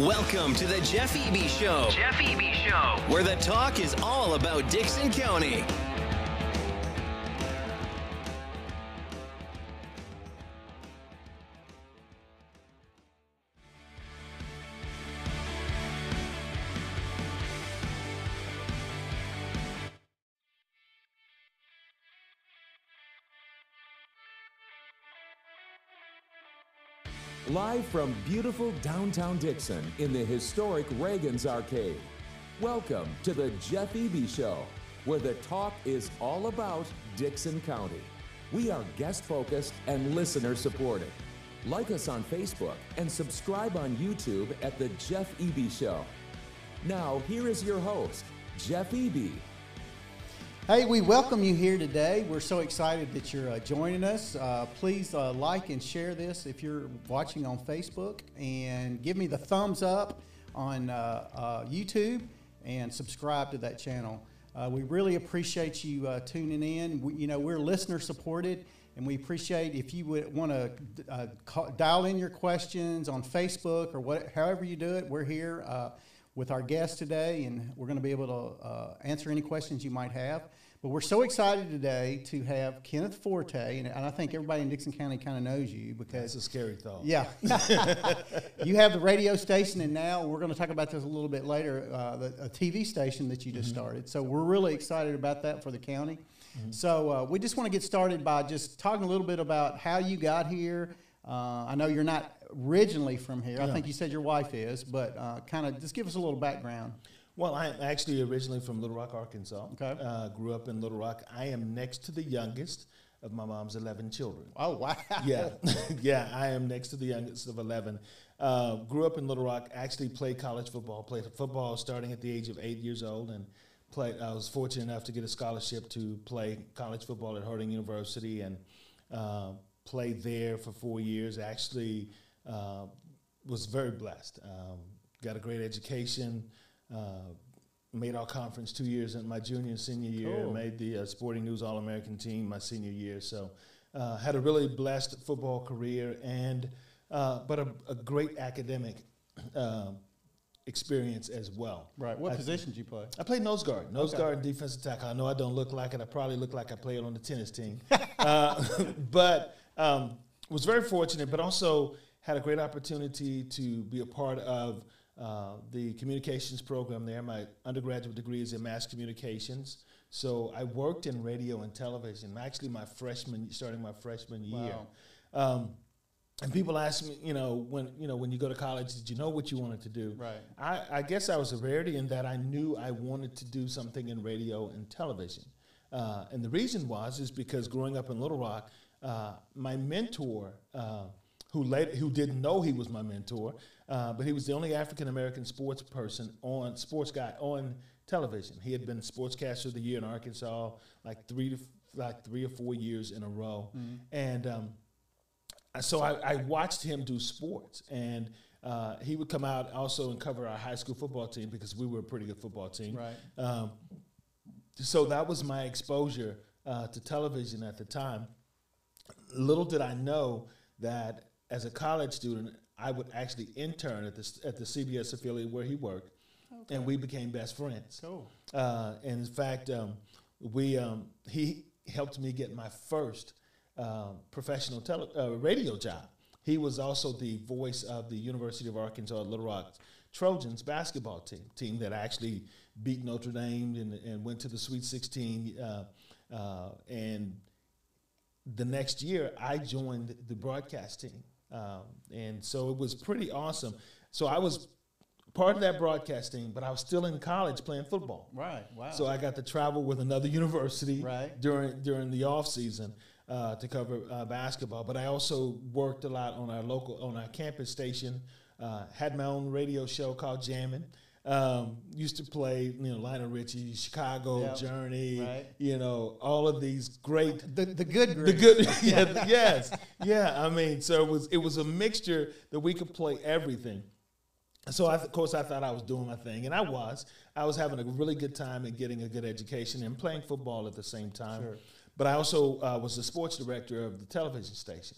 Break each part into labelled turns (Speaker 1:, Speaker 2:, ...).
Speaker 1: Welcome to the Jeff Eby Show.
Speaker 2: Jeff Eby Show.
Speaker 1: Where the talk is all about Dickson County.
Speaker 3: From beautiful downtown Dickson in the historic Reagan's Arcade. Welcome to the Jeff Eby Show, where the talk is all about Dickson County. We are guest focused and listener supported. Like us on Facebook and subscribe on YouTube at the Jeff Eby Show. Now, here is your host, Jeff Eby.
Speaker 4: Hey, we welcome you here today. We're so excited that you're uh, joining us. Uh, please uh, like and share this if you're watching on Facebook, and give me the thumbs up on uh, uh, YouTube and subscribe to that channel. Uh, we really appreciate you tuning in. We, you know, we're listener supported, and we appreciate if you would want to dial in your questions on Facebook or what, however you do it. We're here with our guest today, and we're going to be able to uh, answer any questions you might have. But we're so excited today to have Kenneth Forte, and, and I think everybody in Dickson County kind of knows you because
Speaker 5: it's a scary thought.
Speaker 4: Yeah, you have the radio station, and now we're going to talk about this a little bit later. Uh, the, a TV station that you just mm-hmm. started, so we're really excited about that for the county. Mm-hmm. So uh, we just want to get started by just talking a little bit about how you got here. Uh, I know you're not originally from here. Yeah. I think you said your wife is, but uh, kind of just give us a little background.
Speaker 5: Well, I'm actually originally from Little Rock, Arkansas.
Speaker 4: Okay.
Speaker 5: Uh, grew up in Little Rock. I am next to the youngest of my mom's 11 children.
Speaker 4: Oh, wow.
Speaker 5: Yeah. yeah, I am next to the youngest of 11. Uh, grew up in Little Rock, actually played college football, played football starting at the age of eight years old, and played. I was fortunate enough to get a scholarship to play college football at Harding University and uh, played there for four years. Actually, uh, was very blessed. Um, got a great education. Uh, made our conference two years in my junior and senior year. Cool. Made the uh, Sporting News All American team my senior year. So uh, had a really blessed football career and uh, but a, a, great academic. Uh, experience as well.
Speaker 4: Right. What I, position did you play?
Speaker 5: I played nose guard, nose okay. guard and defensive tackle. I know I don't look like it. I probably look like I played on the tennis team, uh, but um, was very fortunate. But also had a great opportunity to be a part of uh, the communications program there. My undergraduate degree is in mass communications. So I worked in radio and television. Actually, my freshman, starting my freshman year. Wow. Um, and people ask me, you know, when you know when you go to college, did you know what you wanted to do?
Speaker 4: Right.
Speaker 5: I, I guess I was a rarity in that I knew I wanted to do something in radio and television. Uh, and the reason was is because growing up in Little Rock, uh, my mentor uh, who later, who didn't know he was my mentor, uh, but he was the only African American sports person on sports guy on television. He had been sportscaster of the year in Arkansas like three to like three or four years in a row, mm-hmm. and um, so I, I, watched him do sports and. Uh, he would come out also and cover our high school football team because we were a pretty good football team.
Speaker 4: Right.
Speaker 5: Um, so that was my exposure uh, to television at the time. Little did I know that as a college student, I would actually intern at the, at the CBS affiliate where he worked, okay. and we became best friends.
Speaker 4: Cool.
Speaker 5: Uh, and in fact, um, we um, he helped me get my first uh, professional tele- uh, radio job. He was also the voice of the University of Arkansas Little Rock Trojans basketball team, team that actually beat Notre Dame and, and went to the Sweet 16. Uh, uh, and the next year, I joined the broadcast team. Um, and so it was pretty awesome. So I was part of that broadcasting, but I was still in college playing football.
Speaker 4: Right. Wow.
Speaker 5: So I got to travel with another university
Speaker 4: right.
Speaker 5: during during the off season uh, to cover uh, basketball. But I also worked a lot on our local on our campus station. Uh, had my own radio show called Jammin'. Um, used to play, you know, Lionel Richie, Chicago, yep. Journey,
Speaker 4: right.
Speaker 5: you know, all of these great,
Speaker 4: the, the good,
Speaker 5: the good, yeah, yes, yeah. I mean, so it was it was a mixture that we could play everything. So I, of course I thought I was doing my thing, and I was. I was having a really good time and getting a good education and playing football at the same time.
Speaker 4: Sure.
Speaker 5: But I also uh, was the sports director of the television station.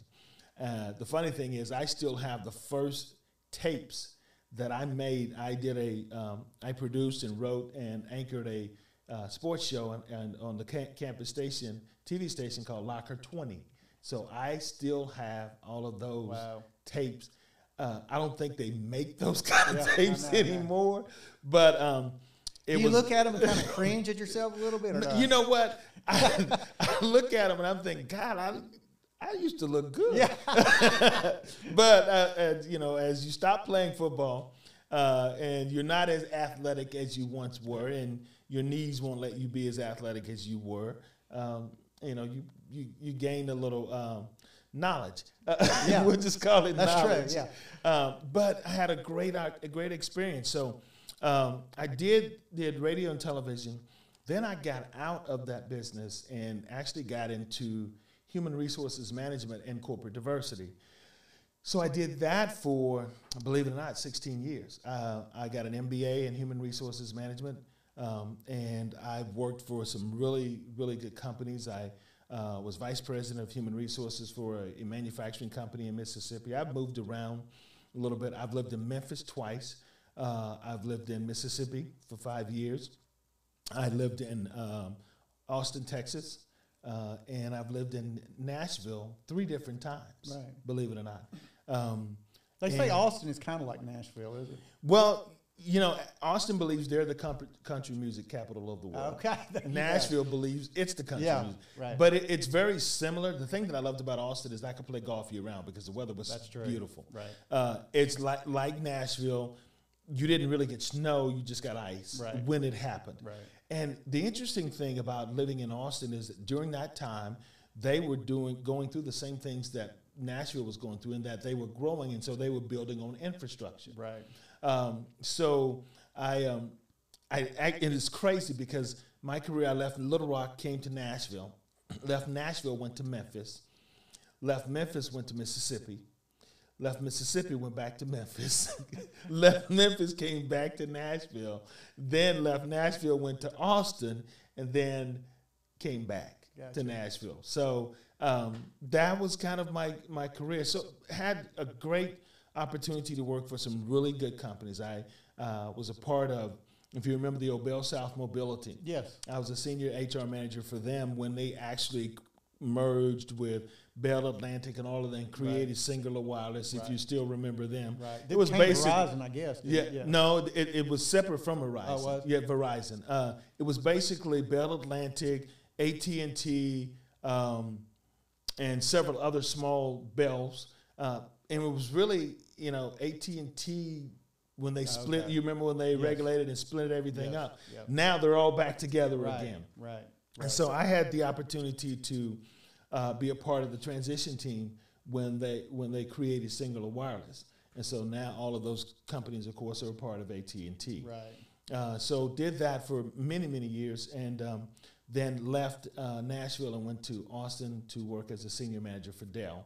Speaker 5: Uh, the funny thing is, I still have the first tapes that I made. I did a, um, I produced and wrote and anchored a uh, sports show and, and on the ca- campus station, TV station called Locker 20. So I still have all of those
Speaker 4: Wow.
Speaker 5: tapes. Uh, I don't think they make those kind of
Speaker 4: Yeah,
Speaker 5: tapes
Speaker 4: know, yeah.
Speaker 5: anymore, but um, it
Speaker 4: Do you
Speaker 5: was.
Speaker 4: look at them and kind of cringe at yourself a little bit? Or not?
Speaker 5: you know what? I, I look at them and I'm thinking, God, I, I used to look good.
Speaker 4: Yeah.
Speaker 5: but uh, as, you know, as you stop playing football uh, and you're not as athletic as you once were, and your knees won't let you be as athletic as you were, um, you know, you you you gain a little um, knowledge.
Speaker 4: Yeah.
Speaker 5: we'll just call it
Speaker 4: That's true, yeah.
Speaker 5: Um, but I had a great uh, a great experience. So um, I did did radio and television. Then I got out of that business and actually got into human resources management and corporate diversity. So I did that for, believe it or not, 16 years. Uh, I got an MBA in human resources management, um, and I worked for some really, really good companies. I uh, was vice president of human resources for a, a manufacturing company in Mississippi. I've moved around a little bit. I've lived in Memphis twice. Uh, I've lived in Mississippi for five years. I lived in um, Austin, Texas, uh, and I've lived in Nashville three different times.
Speaker 4: Right.
Speaker 5: Believe it or not. Um,
Speaker 4: They say Austin is kind of like Nashville, is it?
Speaker 5: Well, you know, Austin believes they're the country music capital of the world.
Speaker 4: Okay.
Speaker 5: Nashville believes it's the country
Speaker 4: Yeah,
Speaker 5: music.
Speaker 4: right.
Speaker 5: But it, it's very similar. The thing that I loved about Austin is I could play golf year round because the weather was
Speaker 4: That's true.
Speaker 5: beautiful.
Speaker 4: Right.
Speaker 5: Uh, it's like like Nashville. You didn't really get snow; you just got ice
Speaker 4: Right.
Speaker 5: when it happened.
Speaker 4: Right.
Speaker 5: And the interesting thing about living in Austin is that during that time, they were doing going through the same things that Nashville was going through, in that they were growing, and so they were building on infrastructure.
Speaker 4: Right.
Speaker 5: Um, so I, um, I, I, it's crazy because my career, I left Little Rock, came to Nashville, left Nashville, went to Memphis, left Memphis, went to Mississippi, left Mississippi, went back to Memphis, left Memphis, came back to Nashville, then left Nashville, went to Austin, and then came back
Speaker 4: Gotcha.
Speaker 5: to Nashville. So um, that was kind of my my career. So had a great opportunity to work for some really good companies. I uh, was a part of, if you remember the BellSouth Mobility.
Speaker 4: Yes.
Speaker 5: I was a senior HR manager for them when they actually merged with Bell Atlantic and all of them, created Cingular Wireless. If you still remember them,
Speaker 4: Right.
Speaker 5: it was
Speaker 4: Came to
Speaker 5: basic.
Speaker 4: Verizon, I guess. didn't
Speaker 5: Yeah, no, it, it was separate from Verizon.
Speaker 4: Oh, was?
Speaker 5: Yeah, Verizon. Uh, it was basically Bell Atlantic, AT and T, um, and several other small bells. Uh, and it was really, you know, AT and T when they split.
Speaker 4: Okay.
Speaker 5: You remember when they
Speaker 4: Yes.
Speaker 5: regulated and split everything
Speaker 4: Yes,
Speaker 5: up?
Speaker 4: yep.
Speaker 5: Now they're all back together
Speaker 4: Right.
Speaker 5: again.
Speaker 4: Right.
Speaker 5: And so I had the opportunity to uh, be a part of the transition team when they when they created Cingular Wireless. And so now all of those companies, of course, are a part of AT and T.
Speaker 4: Right.
Speaker 5: Uh, so did that for many many years, and um, then left uh, Nashville and went to Austin to work as a senior manager for Dell,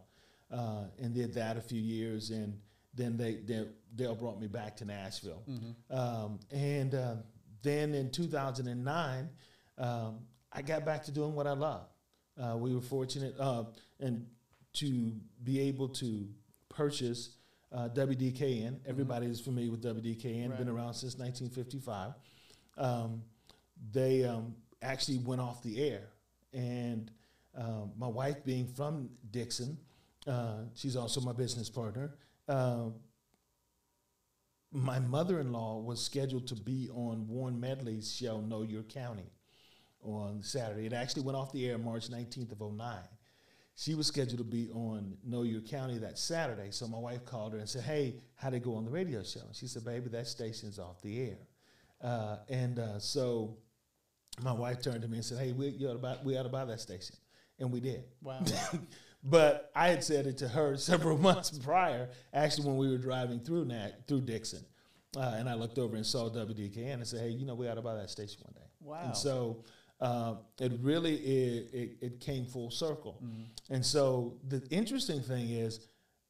Speaker 5: uh, and did that a few years, and then they, they Dell brought me back to Nashville, um, and uh, then in 2009, um, I got back to doing what I love. Uh, we were fortunate uh, and to be able to purchase uh, WDKN. Everybody is familiar with WDKN.
Speaker 4: Right.
Speaker 5: Been around since 1955. Um, they um, actually went off the air, and um, my wife, being from Dickson, uh, she's also my business partner. Uh, my mother-in-law was scheduled to be on Warren Medley's show, Know Your County, on Saturday. It actually went off the air March 19th of 09. She was scheduled to be on Know Your County that Saturday. So my wife called her and said, Hey, how'd it go on the radio show? And She said, Baby, that station's off the air. Uh, and uh, so my wife turned to me and said, Hey, we, you ought to buy, we ought to buy that station. And we did.
Speaker 4: Wow.
Speaker 5: but I had said it to her several months prior, actually when we were driving through Nat, through Dickson. Uh, and I looked over and saw WDKN and said, hey, you know, we ought to buy that station one day.
Speaker 4: Wow.
Speaker 5: And so uh, it really it, it, it came full circle. And so the interesting thing is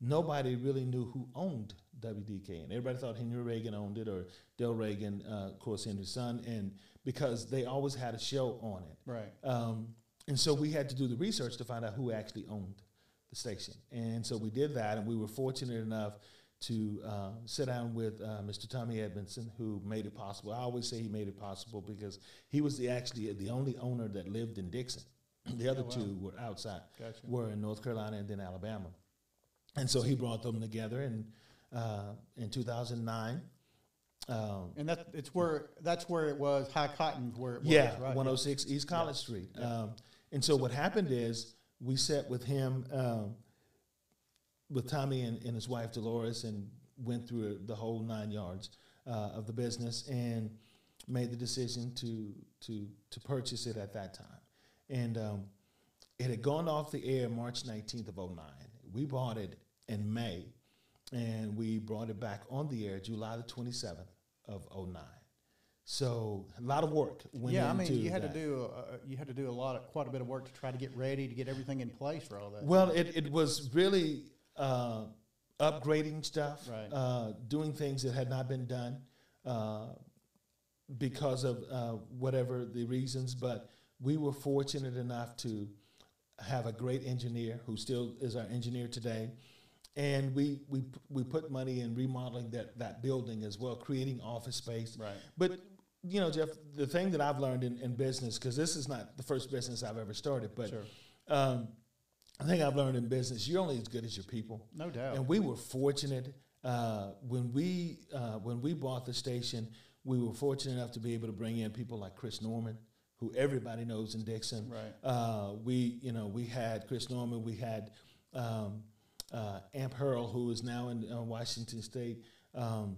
Speaker 5: nobody really knew who owned WDK, and Everybody thought Henry Reagan owned it or Del Reagan, uh, of course, Henry's son, and because they always had a show on it.
Speaker 4: Right.
Speaker 5: Um, and so we had to do the research to find out who actually owned the station. And so we did that, and we were fortunate enough to uh, sit down with uh, Mr. Tommy Edmondson, who made it possible. I always say he made it possible because he was the actually the only owner that lived in Dickson. the other
Speaker 4: wow.
Speaker 5: two were outside,
Speaker 4: Gotcha.
Speaker 5: were in North Carolina and then Alabama, and so he brought them together in uh, in 2009. Um,
Speaker 4: And that it's where that's where it was High Cotton where it was
Speaker 5: yeah,
Speaker 4: right
Speaker 5: 106 East College Street. Um, and so what happened is we sat with him, um, with Tommy and, and his wife Dolores, and went through the whole nine yards uh, of the business and made the decision to to to purchase it at that time. And um, it had gone off the air March 19th of 09. We bought it in May, and we brought it back on the air July the 27th of 09. So a lot of work went
Speaker 4: yeah, I mean, you had
Speaker 5: that.
Speaker 4: to do uh, you had to do a lot of quite a bit of work to try to get ready to get everything in place for all that.
Speaker 5: Well, it, it was really uh, upgrading stuff,
Speaker 4: Right.
Speaker 5: uh, doing things that had not been done uh, because of uh, whatever the reasons. But we were fortunate enough to have a great engineer who still is our engineer today. And we, we, we put money in remodeling that, that building as well, creating office space.
Speaker 4: Right.
Speaker 5: But, you know, Jeff, the thing that I've learned in, in business, because this is not the first business I've ever started, but
Speaker 4: Sure.
Speaker 5: um, I think I've learned in business, you're only as good as your people.
Speaker 4: No doubt.
Speaker 5: And we were fortunate uh, when we uh, when we bought the station. We were fortunate enough to be able to bring in people like Chris Norman, who everybody knows in Dickson.
Speaker 4: Right.
Speaker 5: Uh, we you know we had Chris Norman. We had um, uh, Amp Hurl, who is now in uh, Washington State, um,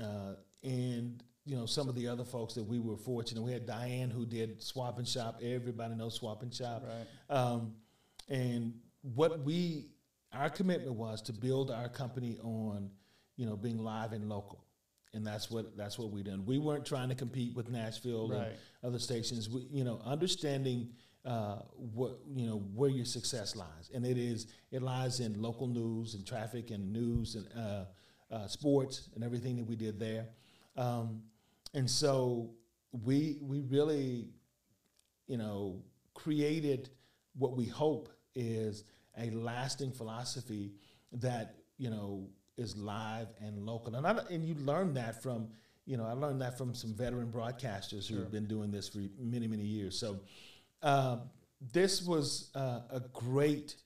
Speaker 5: uh, and you know some of the other folks that we were fortunate. We had Diane, who did Swap and Shop. Everybody knows Swap and Shop.
Speaker 4: Right.
Speaker 5: Um, and what we, our commitment was to build our company on, you know, being live and local. And that's what that's what we done. We weren't trying to compete with Nashville
Speaker 4: Right.
Speaker 5: and other stations. We, you know, understanding uh, what you know where your success lies, and it is it lies in local news and traffic and news and uh, uh, sports and everything that we did there. Um, and so we we really you know, created what we hope is a lasting philosophy that you know is live and local. And I, and you learn that from you know I learned that from some veteran broadcasters who have been doing this for many many years. So uh, this was uh, a great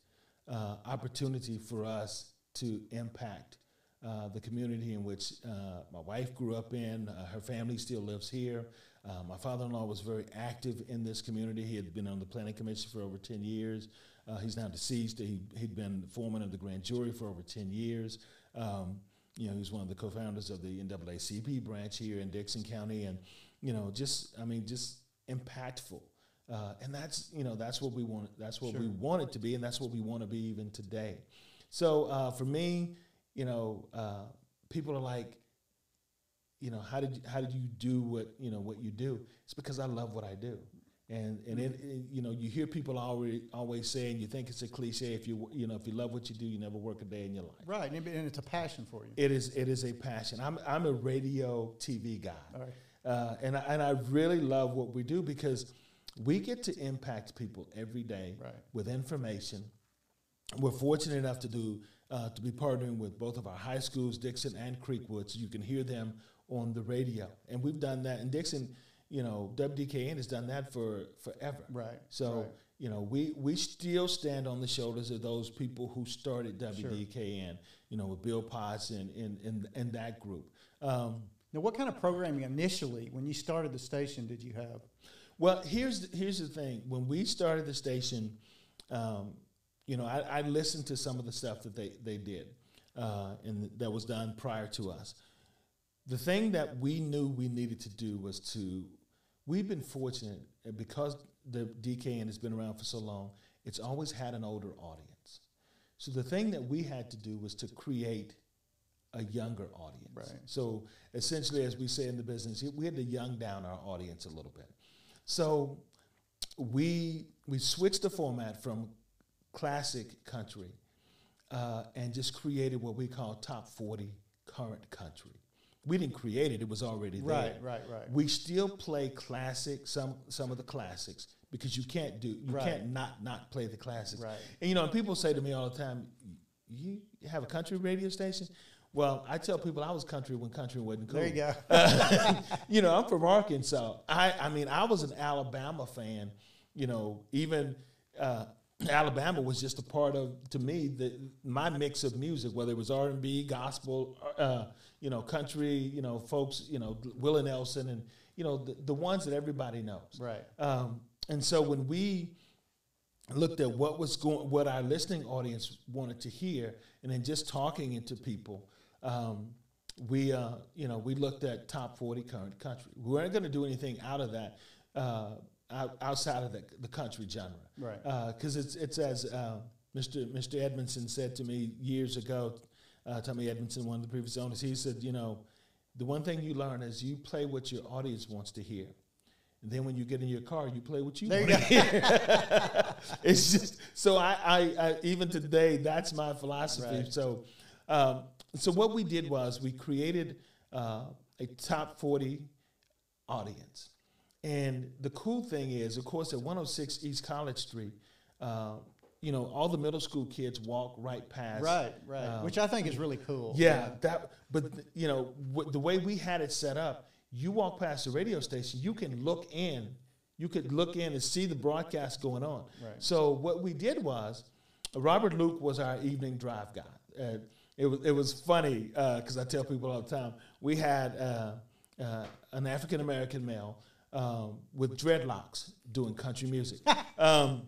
Speaker 5: uh, opportunity for us to impact uh, the community in which uh, my wife grew up in. Uh, her family still lives here. Uh, my father-in-law was very active in this community. He had been on the planning commission for over 10 years. Uh, he's now deceased. He, he'd been foreman of the grand jury for over 10 years. Um, you know, he was one of the co-founders of the NAACP branch here in Dickson County, and you know, just I mean, just impactful. Uh, and that's you know that's what we want. That's what we want it to be, and that's what we want to be even today. So uh, for me, you know, uh, people are like, you know, how did you, how did you do what you know what you do? It's because I love what I do, and and it, it- you know you hear people already always saying you think it's a cliche if you you know if you love what you do you never work a day in your life.
Speaker 4: Right, and, it's a passion for you.
Speaker 5: It is it is a passion. I'm I'm a radio TV guy,
Speaker 4: right.
Speaker 5: uh, and I, and I really love what we do because we get to impact people every day
Speaker 4: Right.
Speaker 5: with information. We're fortunate enough to do uh, to be partnering with both of our high schools, Dickson and Creekwood, so you can hear them on the radio. And we've done that. And Dickson, you know, WDKN has done that for forever.
Speaker 4: Right,
Speaker 5: So
Speaker 4: right.
Speaker 5: you know, we we still stand on the shoulders of those people who started WDKN. You know, with Bill Potts and in in in that group. Um,
Speaker 4: Now, what kind of programming initially, when you started the station, did you have?
Speaker 5: Well, here's the, here's the thing. When we started the station, um, you know, I, I listened to some of the stuff that they they did, uh, and that was done prior to us. The thing that we knew we needed to do was to. We've been fortunate because the DKN has been around for so long. It's always had an older audience. So the thing that we had to do was to create a younger audience.
Speaker 4: Right.
Speaker 5: So essentially, as we say in the business, we had to young down our audience a little bit. So we we switched the format from classic country uh, and just created what we call top 40 current country. We didn't create it; it was already there.
Speaker 4: Right, right, right.
Speaker 5: We still play classic some some of the classics because you can't do you
Speaker 4: Right.
Speaker 5: can't not not play the classics.
Speaker 4: Right.
Speaker 5: And you know, and people say to me all the time, "You have a country radio station." Well, I tell people I was country when country wasn't cool.
Speaker 4: There you go.
Speaker 5: you know, I'm from Arkansas. I, I mean, I was an Alabama fan. You know, even uh, Alabama was just a part of, to me, the my mix of music, whether it was R and B, gospel, uh, you know, country, you know, folks, you know, Willie Nelson, and you know, the, the ones that everybody knows.
Speaker 4: Right.
Speaker 5: Um, and so when we looked at what was going, what our listening audience wanted to hear, and then just talking into people, um, we, uh, you know, we looked at top 40 current country. We weren't going to do anything out of that, uh, out, outside of the, the country genre.
Speaker 4: Right.
Speaker 5: Because it's, it's as uh, Mr. Mr. Edmondson said to me years ago, uh, Tommy Edmondson, one of the previous owners, he said, you know, the one thing you learn is you play what your audience wants to hear. And then when you get in your car, you play what you
Speaker 4: There
Speaker 5: want to hear. it's just so I, I, I even today that's my philosophy.
Speaker 4: Right.
Speaker 5: So, um, so what we did was we created uh, a top forty audience, and the cool thing is, of course, at 106 East College Street, uh, you know, all the middle school kids walk right past.
Speaker 4: Right, right.
Speaker 5: um,
Speaker 4: Which I think is really cool.
Speaker 5: yeah, that. But th- you know, w- the way we had it set up, you walk past the radio station, you can look in, you could look in and see the broadcast going on.
Speaker 4: Right.
Speaker 5: So what we did was, Robert Luke was our evening drive guy. Uh, it was it was funny because I tell people all the time we had uh, uh, an African American male um, with dreadlocks doing country music. Um,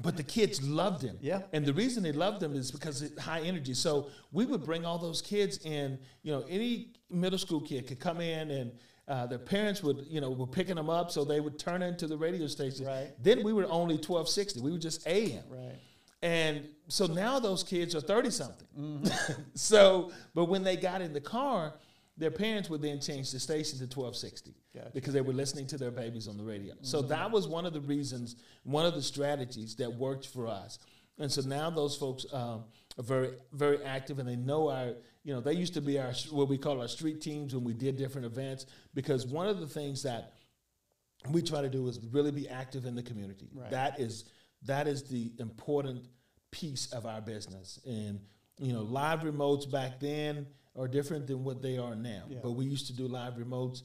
Speaker 5: but the kids loved him.
Speaker 4: Yeah.
Speaker 5: And the reason they loved him is because it's high energy. So we would bring all those kids in. You know, any middle school kid could come in and uh, their parents would, you know, were picking them up, so they would turn into the radio station.
Speaker 4: Right.
Speaker 5: Then we were only twelve sixty. We were just AM.
Speaker 4: Right.
Speaker 5: And so now those kids are 30 something.
Speaker 4: Mm-hmm.
Speaker 5: so, but when they got in the car, their parents would then change the station to 1260
Speaker 4: Gotcha. Mm-hmm.
Speaker 5: because they were listening to their babies on the radio. So that was one of the reasons, one of the strategies that worked for us. And so now those folks um, are very, very active, and they know our. You know, they used to be our what we call our street teams when we did different events. Because one of the things that we try to do is really be active in the community.
Speaker 4: Right.
Speaker 5: That is that is the important piece of our business. And you know, live remotes back then are different than what they are now.
Speaker 4: Yeah.
Speaker 5: But we used to do live remotes.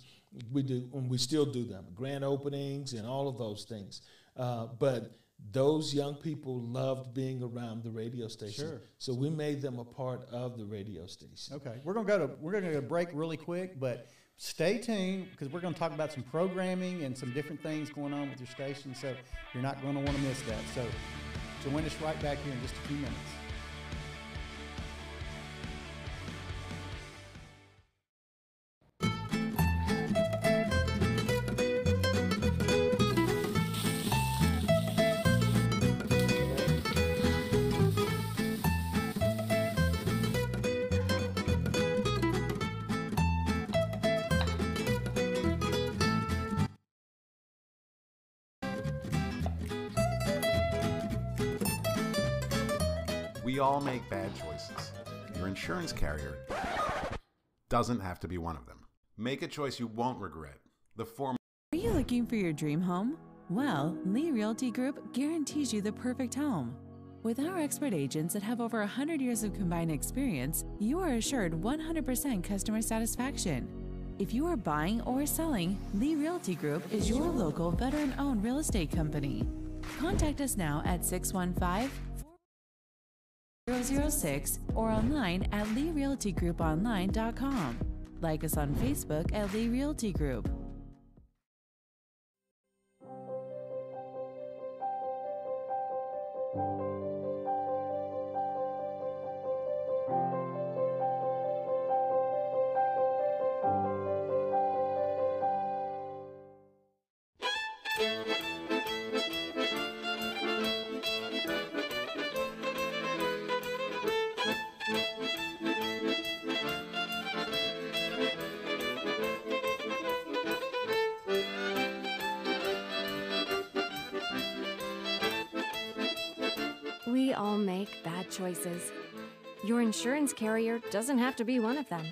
Speaker 5: We do, and we still do them. Grand openings and all of those things. Uh, but those young people loved being around the radio station.
Speaker 4: Sure.
Speaker 5: So we made them a part of the radio station.
Speaker 4: Okay, we're gonna go to we're gonna go to break really quick, but stay tuned because we're gonna talk about some programming and some different things going on with your station. So you're not gonna want to miss that. So join us right back here in just a few minutes.
Speaker 2: We all make bad choices. Your insurance carrier doesn't have to be one of them. Make a choice you won't regret. The form
Speaker 6: Are you looking for your dream home? Well, Lee Realty Group guarantees you the perfect home. With our expert agents that have over 100 years of combined experience, you are assured 100% customer satisfaction. If you are buying or selling, Lee Realty Group is your local veteran owned real estate company. Contact us now at 615 006 or online at leerealtygrouponline.com. Like us on Facebook at Lee Realty Group.
Speaker 7: Choices. Your insurance carrier doesn't have to be one of them.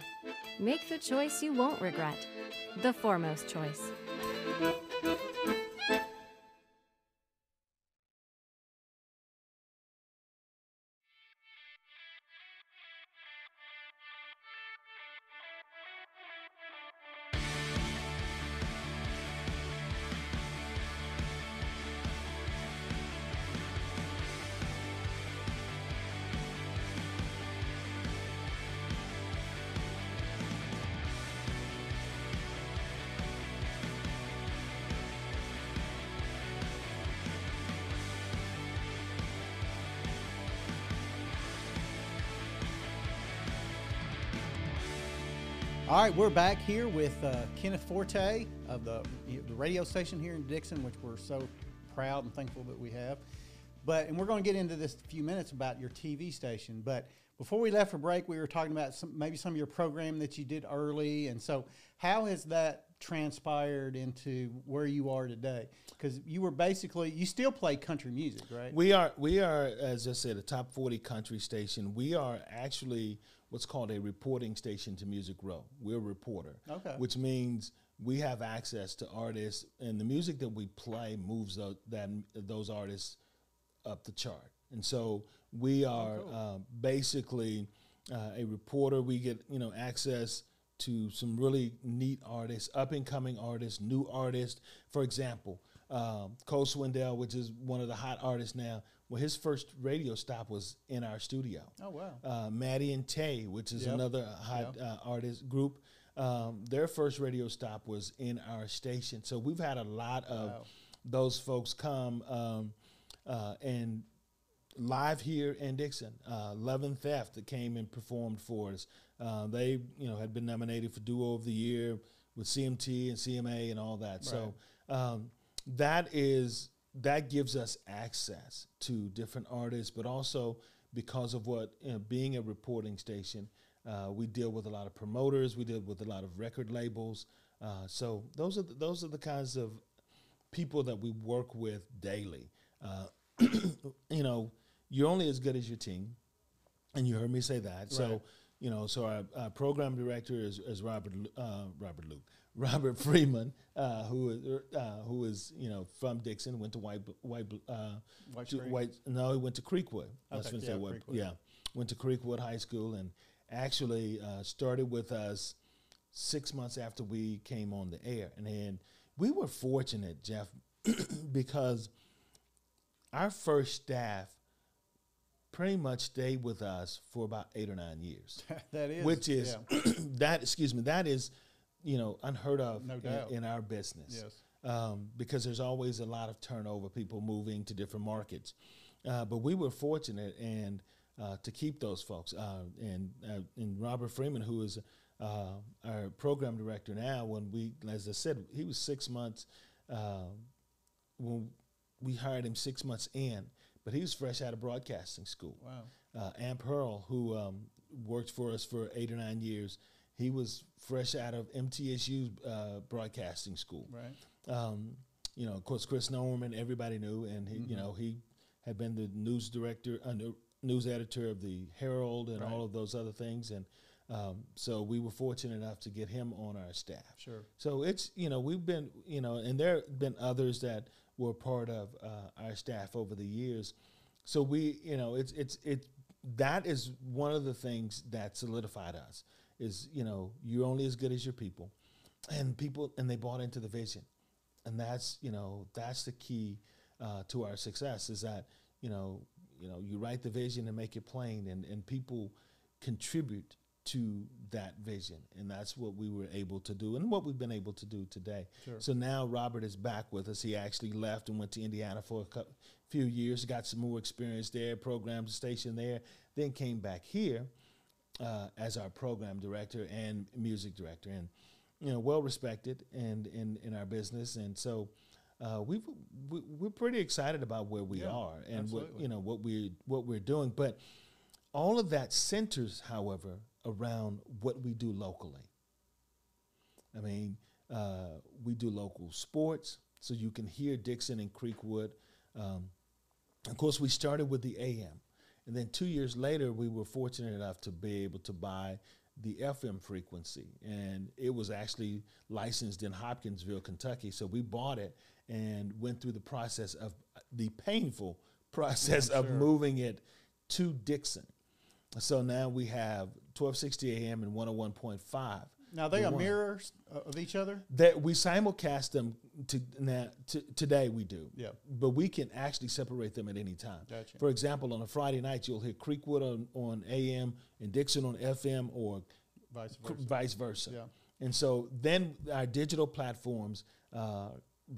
Speaker 7: Make the choice you won't regret. The foremost choice.
Speaker 4: All right, we're back here with uh, Kenneth Forte of the, the radio station here in Dickson, which we're so proud and thankful that we have. But and we're going to get into this in a few minutes about your TV station. But before we left for break, we were talking about some, maybe some of your program that you did early, and so how has that transpired into where you are today? Because you were basically you still play country music, right?
Speaker 5: We are we are as I said a top forty country station. We are actually what's called a reporting station to Music Row. We're a reporter,
Speaker 4: Okay.
Speaker 5: which means we have access to artists, and the music that we play moves tho- that those artists up the chart. And so we are uh, basically uh, a reporter. We get you know access to some really neat artists, up and coming artists, new artists. For example, um, Cole Swindell, which is one of the hot artists now. Well, his first radio stop was in our studio.
Speaker 4: Oh, wow.
Speaker 5: Uh, Maddie and Tay, which is
Speaker 4: Yep.
Speaker 5: another hot uh, artist group. Um, their first radio stop was in our station. So we've had a lot of
Speaker 4: Wow.
Speaker 5: those folks come um, uh, and live here in Dickson. Uh, Love and Theft that came and performed for us. Uh, they, you know, had been nominated for Duo of the Year with CMT and CMA and all that. So um, that is that gives us access to different artists, but also because of what you know, being a reporting station, uh, we deal with a lot of promoters. We deal with a lot of record labels. Uh, so those are the, those are the kinds of people that we work with daily. Uh, you know, you're only as good as your team, and you heard me say that. So, you know, so our, our program director is, is Robert uh, Robert Luke Robert Freeman, uh, who is uh, who is you know from Dickson, went to White White uh,
Speaker 4: White
Speaker 5: to White. No, he went to Creekwood.
Speaker 4: Okay, yeah? Creekwood.
Speaker 5: Yeah, went to Creekwood High School and actually uh, started with us six months after we came on the air, and then we were fortunate, Jeff, because our first staff pretty much stayed with us for about eight or nine years,
Speaker 4: that is
Speaker 5: which is
Speaker 4: yeah.
Speaker 5: that. Excuse me, that is you know unheard of
Speaker 4: No
Speaker 5: in- in, our business.
Speaker 4: Yes.
Speaker 5: Um, because there's always a lot of turnover, people moving to different markets. Uh, but we were fortunate and uh, to keep those folks. Uh, and uh, and Robert Freeman, who is uh, our program director now, when we, as I said, he was six months uh, when we hired him six months in, but he was fresh out of broadcasting school.
Speaker 4: Wow.
Speaker 5: Uh, Amp Pearl, who um, worked for us for eight or nine years, he was fresh out of MTSU's uh, broadcasting school.
Speaker 4: Right.
Speaker 5: Um, you know, of course, Chris Norman, everybody knew, and he, you know, he had been the news director, uh, news editor of the Herald, and all of those other things, and um, so we were fortunate enough to get him on our staff.
Speaker 4: Sure.
Speaker 5: So it's you know we've been you know, and there have been others that were part of uh, our staff over the years. So we you know it's it's it that is one of the things that solidified us is you know you're only as good as your people, and people and they bought into the vision, and that's you know that's the key uh, to our success is that you know you know you write the vision and make it plain, and and people contribute to that vision, and that's what we were able to do, and what we've been able to do today. So now Robert is back with us. He actually left and went to Indiana for a cou- few years, got some more experience there, programmed a station there, then came back here uh, as our program director and music director, and you know, well respected and in in our business, and so. Uh, we've, we, we're pretty excited about where we
Speaker 4: Yeah,
Speaker 5: are and what you know what we what we're doing, but all of that centers, however, around what we do locally. I mean, uh, we do local sports, so you can hear Dickson and Creekwood. Um, of course, we started with the AM, and then two years later, we were fortunate enough to be able to buy the FM frequency, and it was actually licensed in Hopkinsville, Kentucky. So we bought it and went through the process of the painful process of moving it to Dickson. So now we have 1260 AM and 101.5.
Speaker 4: Now they
Speaker 5: The
Speaker 4: are
Speaker 5: one.
Speaker 4: mirrors of each other.
Speaker 5: That we simulcast them to now to, today we do.
Speaker 4: Yeah.
Speaker 5: But we can actually separate them at any time.
Speaker 4: Gotcha.
Speaker 5: For example, on a Friday night you'll hear Creekwood on, on AM and Dickson on FM or
Speaker 4: Vice versa.
Speaker 5: vice versa.
Speaker 4: Yeah.
Speaker 5: And so then our digital platforms uh,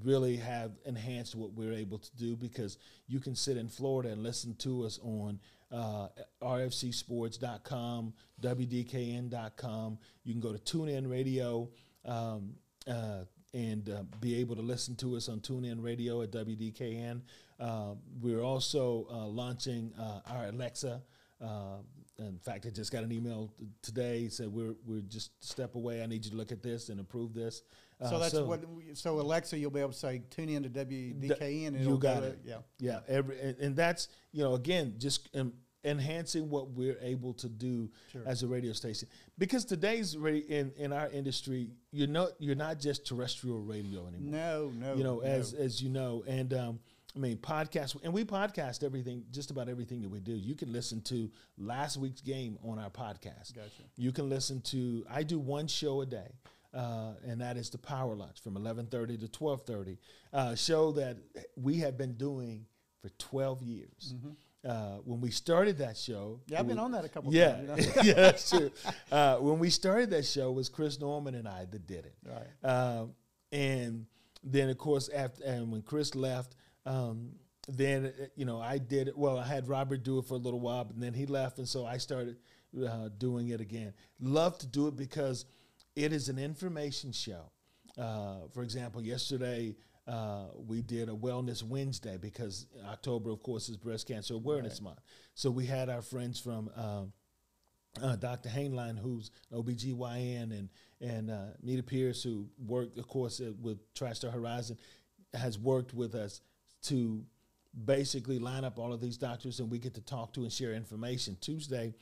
Speaker 5: really have enhanced what we're able to do because you can sit in Florida and listen to us on uh, rfcsports.com, wdkn.com. You can go to TuneIn Radio um, uh, and uh, be able to listen to us on TuneIn Radio at WDKN. Uh, we're also uh, launching uh, our Alexa. In fact, I just got an email t- today said we're we're just step away. I need you to look at this and approve this.
Speaker 4: So
Speaker 5: Uh,
Speaker 4: that's what. So Alexa, you'll be able to say, "Tune in to WDKN." And
Speaker 5: you
Speaker 4: it'll
Speaker 5: got
Speaker 4: go
Speaker 5: it.
Speaker 4: Yeah.
Speaker 5: yeah. Every and, and that's you know again just um, enhancing what we're able to do as a radio station because today's ra- in in our industry you're not you're not just terrestrial radio anymore.
Speaker 4: No, no.
Speaker 5: you know
Speaker 4: no.
Speaker 5: as as you know and um, I mean podcast and we podcast everything just about everything that we do. You can listen to last week's game on our podcast.
Speaker 4: Gotcha.
Speaker 5: You can listen to I do one show a day. Uh, and that is the power lunch from 11:30 to 12:30, uh, show that we have been doing for 12 years. Uh, when we started that show,
Speaker 4: Mm-hmm. Yeah, I've been
Speaker 5: was-
Speaker 4: on that a couple
Speaker 5: yeah,
Speaker 4: times. You know?
Speaker 5: yeah, that's true. Uh, when we started that show, it was Chris Norman and I that did it.
Speaker 4: Right.
Speaker 5: Um, and then, of course, after and when Chris left, um, then uh, you know I did it. Well, I had Robert do it for a little while, but then he left, and so I started uh, doing it again. Love to do it because it is an information show. Uh, for example, yesterday uh, we did a Wellness Wednesday because October, of course, is Breast Cancer Awareness Month. So we had our friends from. Um, uh, Dr. Hainline, who's an OBGYN, and and uh, Nita Pierce, who worked, of course, uh, with TriStar Horizon, has worked with us to basically line up all of these doctors, and we get to talk to and share information. Tuesday,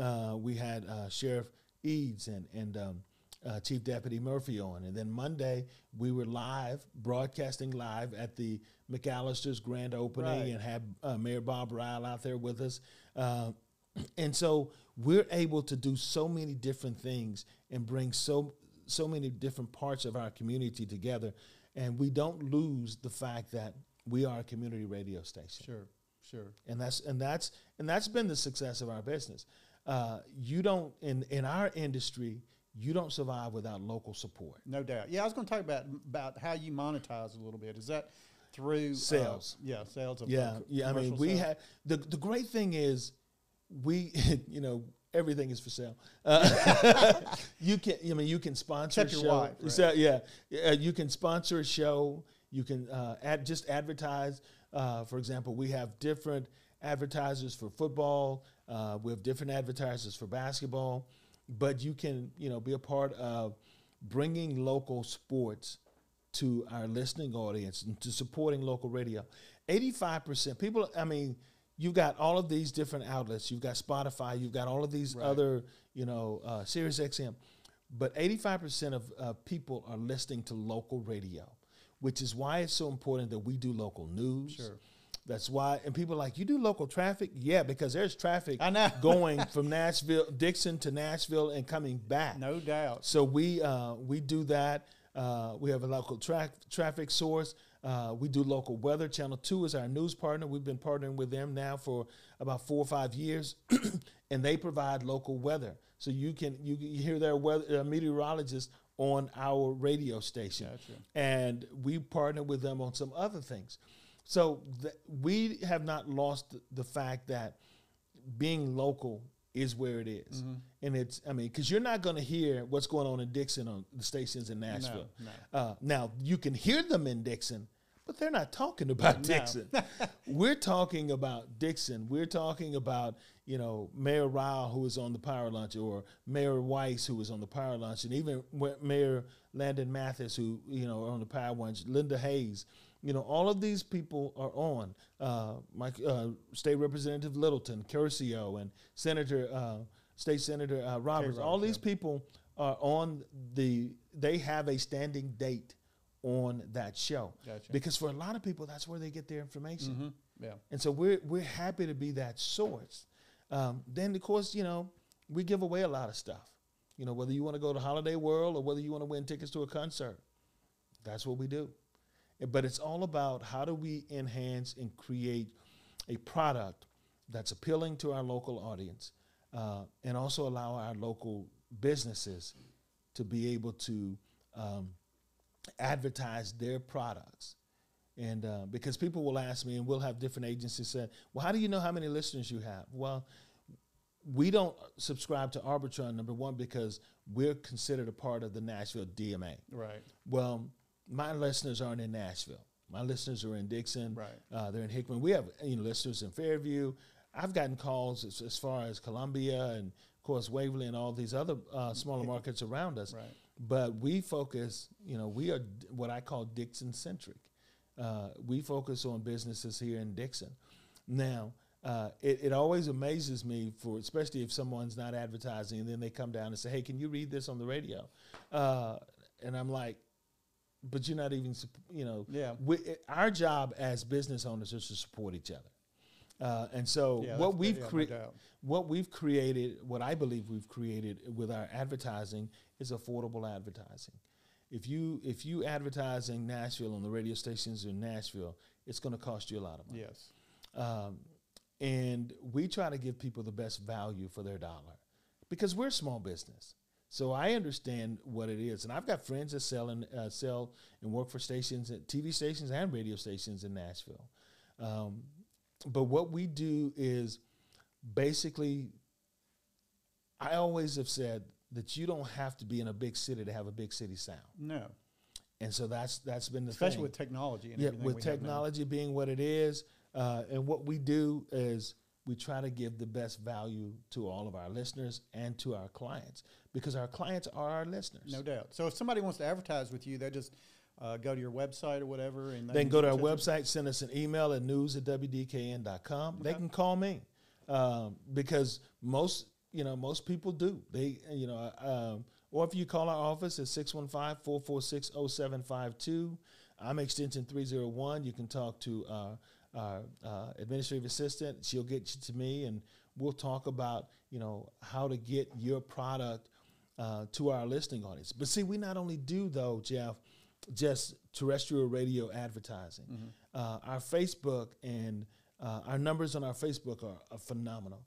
Speaker 5: uh, we had uh, Sheriff Eads and and um, uh, Chief Deputy Murphy on, and then Monday we were live, broadcasting live at the McAllister's grand opening,
Speaker 4: Right.
Speaker 5: and had uh, Mayor Bob Rial out there with us. Uh, and so we're able to do so many different things and bring so so many different parts of our community together and we don't lose the fact that we are a community radio station
Speaker 4: Sure, sure.
Speaker 5: and that's and that's and that's been the success of our business uh, you don't in in our industry you don't survive without local support
Speaker 4: No doubt. Yeah, I was going to talk about about how you monetize a little bit. Is that through uh,
Speaker 5: Sales.
Speaker 4: yeah, sales of
Speaker 5: yeah
Speaker 4: uh,
Speaker 5: yeah i mean we
Speaker 4: sales?
Speaker 5: have the the great thing is we you know everything is for sale uh, you can i mean you can sponsor
Speaker 4: Except
Speaker 5: a
Speaker 4: your wife, right?
Speaker 5: So, yeah uh, you can sponsor a show you can uh, ad, just advertise uh, for example we have different advertisers for football uh, we have different advertisers for basketball but you can you know be a part of bringing local sports to our listening audience and to supporting local radio. 85% people, I mean, you've got all of these different outlets. You've got Spotify, you've got all of these other, you know, uh, Sirius XM. But 85% of uh, people are listening to local radio, which is why it's so important that we do local news.
Speaker 4: Sure.
Speaker 5: That's why, and people are like, you do local traffic? Yeah, because there's traffic
Speaker 4: I know.
Speaker 5: going from Nashville, Dickson to Nashville and coming back.
Speaker 4: No doubt.
Speaker 5: So we uh, we do that. Uh, we have a local tra- traffic source. Uh, we do local weather. Channel Two is our news partner. We've been partnering with them now for about four or five years, and they provide local weather. So you can you, can hear their weather uh, meteorologists on our radio station, and we partner with them on some other things. So th- we have not lost the fact that being local is where it is.
Speaker 4: Mm-hmm.
Speaker 5: and it's I mean because you're not going to hear what's going on in Dickson on the stations in Nashville.
Speaker 4: no.
Speaker 5: Uh, now you can hear them in Dickson, but they're not talking about Dickson. We're talking about Dickson. We're talking about you know Mayor Rial who was on the Power Lunch, or Mayor Weiss who was on the Power Lunch, and even Mayor Landon Mathis who you know on the Power Lunch. Linda Hayes. You know, all of these people are on. Uh, Mike, uh, State Representative Littleton, Curcio, and Senator, uh, State Senator uh, Roberts. all these people are on the. They have a standing date on that show
Speaker 4: Gotcha.
Speaker 5: because for a lot of people, that's where they get their information.
Speaker 4: Yeah.
Speaker 5: And so we're we're happy to be that source. Um, then of course, you know, we give away a lot of stuff. You know, whether you want to go to Holiday World or whether you want to win tickets to a concert, that's what we do. But it's all about how do we enhance and create a product that's appealing to our local audience, uh, and also allow our local businesses to be able to um, advertise their products And uh, because people will ask me, and we'll have different agencies say, "Well, how do you know how many listeners you have?" Well, we don't subscribe to Arbitron number one because we're considered a part of the Nashville DMA.
Speaker 4: Right.
Speaker 5: Well, my listeners aren't in Nashville. My listeners are in Dickson.
Speaker 4: Right.
Speaker 5: Uh, they're in Hickman. We have you know listeners in Fairview. I've gotten calls as, as far as Columbia and of course Waverly and all these other uh, smaller markets around us.
Speaker 4: Right.
Speaker 5: But we focus, you know, we are d- what I call Dickson centric. Uh, we focus on businesses here in Dickson. Now, uh, it, it always amazes me for especially if someone's not advertising and then they come down and say, "Hey, can you read this on the radio?" Uh, and I'm like, "But you're not even, you know."
Speaker 4: Yeah.
Speaker 5: We, our job as business owners is to support each other. Uh, and so
Speaker 4: Yeah,
Speaker 5: what we've
Speaker 4: yeah,
Speaker 5: created, what we've created, what I believe we've created with our advertising is affordable advertising. If you if you advertising Nashville on the radio stations in Nashville, it's going to cost you a lot of money.
Speaker 4: Yes.
Speaker 5: Um, and we try to give people the best value for their dollar because we're a small business. So I understand what it is, and I've got friends that sell and uh, sell and work for stations, TV stations and radio stations in Nashville. Um, but what we do is basically, I always have said that you don't have to be in a big city to have a big city sound,
Speaker 4: No.
Speaker 5: and so that's that's been the
Speaker 4: Especially
Speaker 5: thing.
Speaker 4: with technology and
Speaker 5: yeah, with technology being what it is, uh, and what we do is we try to give the best value to all of our listeners and to our clients because our clients are our listeners.
Speaker 4: No doubt. So if somebody wants to advertise with you, they just uh, go to your website or whatever, and
Speaker 5: They can go to our website, send us an email at news at wdkn.com. They can call me um, because most, you know, most people do. They, you know, um, or if you call our office at 615-446-0752, I'm extension 301. You can talk to our, our uh, administrative assistant. She'll get you to me and we'll talk about, you know, how to get your product uh, to our listening audience. But see, we not only do though, Jeff, just terrestrial radio advertising. Uh, our Facebook and uh, our numbers on our Facebook are, are phenomenal.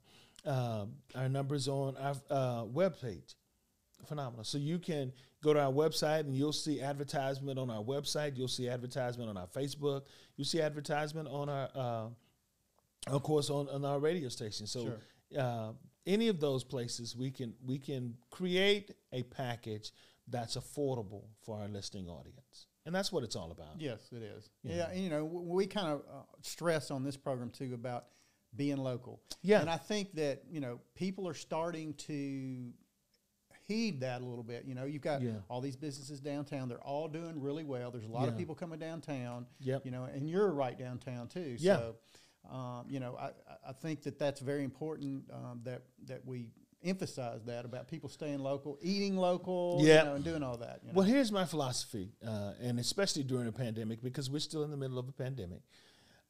Speaker 5: Um, our numbers on our uh, webpage, phenomenal. So you can go to our website and you'll see advertisement on our website. You'll see advertisement on our Facebook. You'll see advertisement on our, uh, of course, on, on our radio station. So
Speaker 4: Sure.
Speaker 5: Any of those places, we can we can create a package that's affordable for our listening audience, and that's what it's all about.
Speaker 4: Yes, it is. Yeah, and, you know, w- we kind of uh, stress on this program too about being local.
Speaker 5: Yeah.
Speaker 4: and I think that you know people are starting to heed that a little bit. You know, you've got
Speaker 5: Yeah.
Speaker 4: all these businesses downtown; they're all doing really well. There's a lot of people coming downtown.
Speaker 5: Yep.
Speaker 4: You know, and you're right downtown too.
Speaker 5: Yeah.
Speaker 4: So, um, you know, I, I- think that that's very important um, that that we emphasize that about people staying local, eating local,
Speaker 5: Yeah.
Speaker 4: you know, and doing all that. You know?
Speaker 5: Well, here's my philosophy, uh, and especially during a pandemic, because we're still in the middle of a pandemic.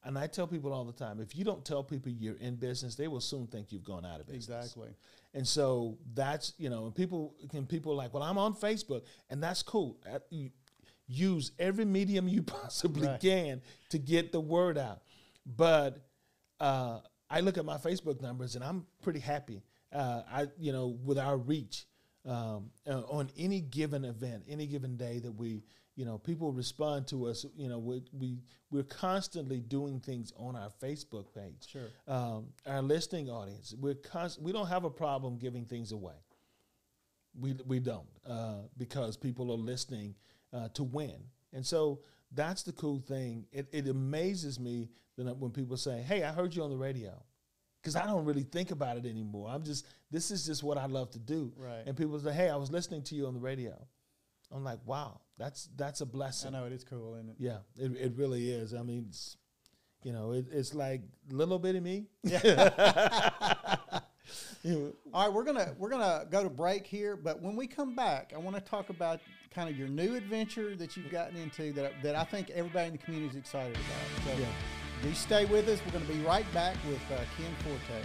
Speaker 5: And I tell people all the time if you don't tell people you're in business, they will soon think you've gone out of business.
Speaker 4: exactly.
Speaker 5: And so that's, you know, and people can people are like, well, I'm on Facebook, and that's cool. Uh, you use every medium you possibly
Speaker 4: Right.
Speaker 5: can to get the word out. But uh, I look at my Facebook numbers, and I'm pretty happy. Uh, I, you know, with our reach um, uh, on any given event, any given day that we, you know, people respond to us. You know, we, we we're constantly doing things on our Facebook page.
Speaker 4: Sure.
Speaker 5: Um, our listening audience, we're const- we don't have a problem giving things away. We we don't uh, because people are listening uh, to win, and so that's the cool thing. It, it amazes me that when people say, "Hey, I heard you on the radio," because I don't really think about it anymore. I'm just this is just what I love to do.
Speaker 4: Right.
Speaker 5: And people say, "Hey, I was listening to you on the radio." I'm like, "Wow, that's that's a blessing."
Speaker 4: I know it is cool, and
Speaker 5: Yeah, it, it really is. I mean, it's, you know, it, it's like little bit of me. You
Speaker 4: All right, we're gonna we're gonna go to break here, but when we come back, I want to talk about kind of your new adventure that you've gotten into that that I think everybody in the community is excited about. So,
Speaker 5: Yeah.
Speaker 4: you stay with us. We're going to be right back with uh, Ken Forte.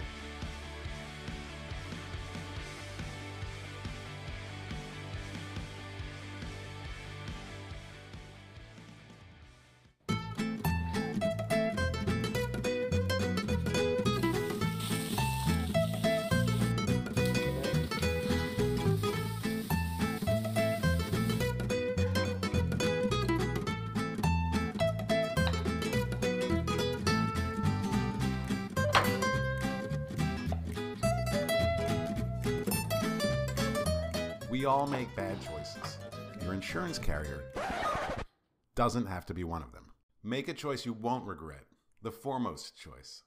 Speaker 2: All make bad choices. Your insurance carrier doesn't have to be one of them. Make a choice you won't regret. The foremost choice.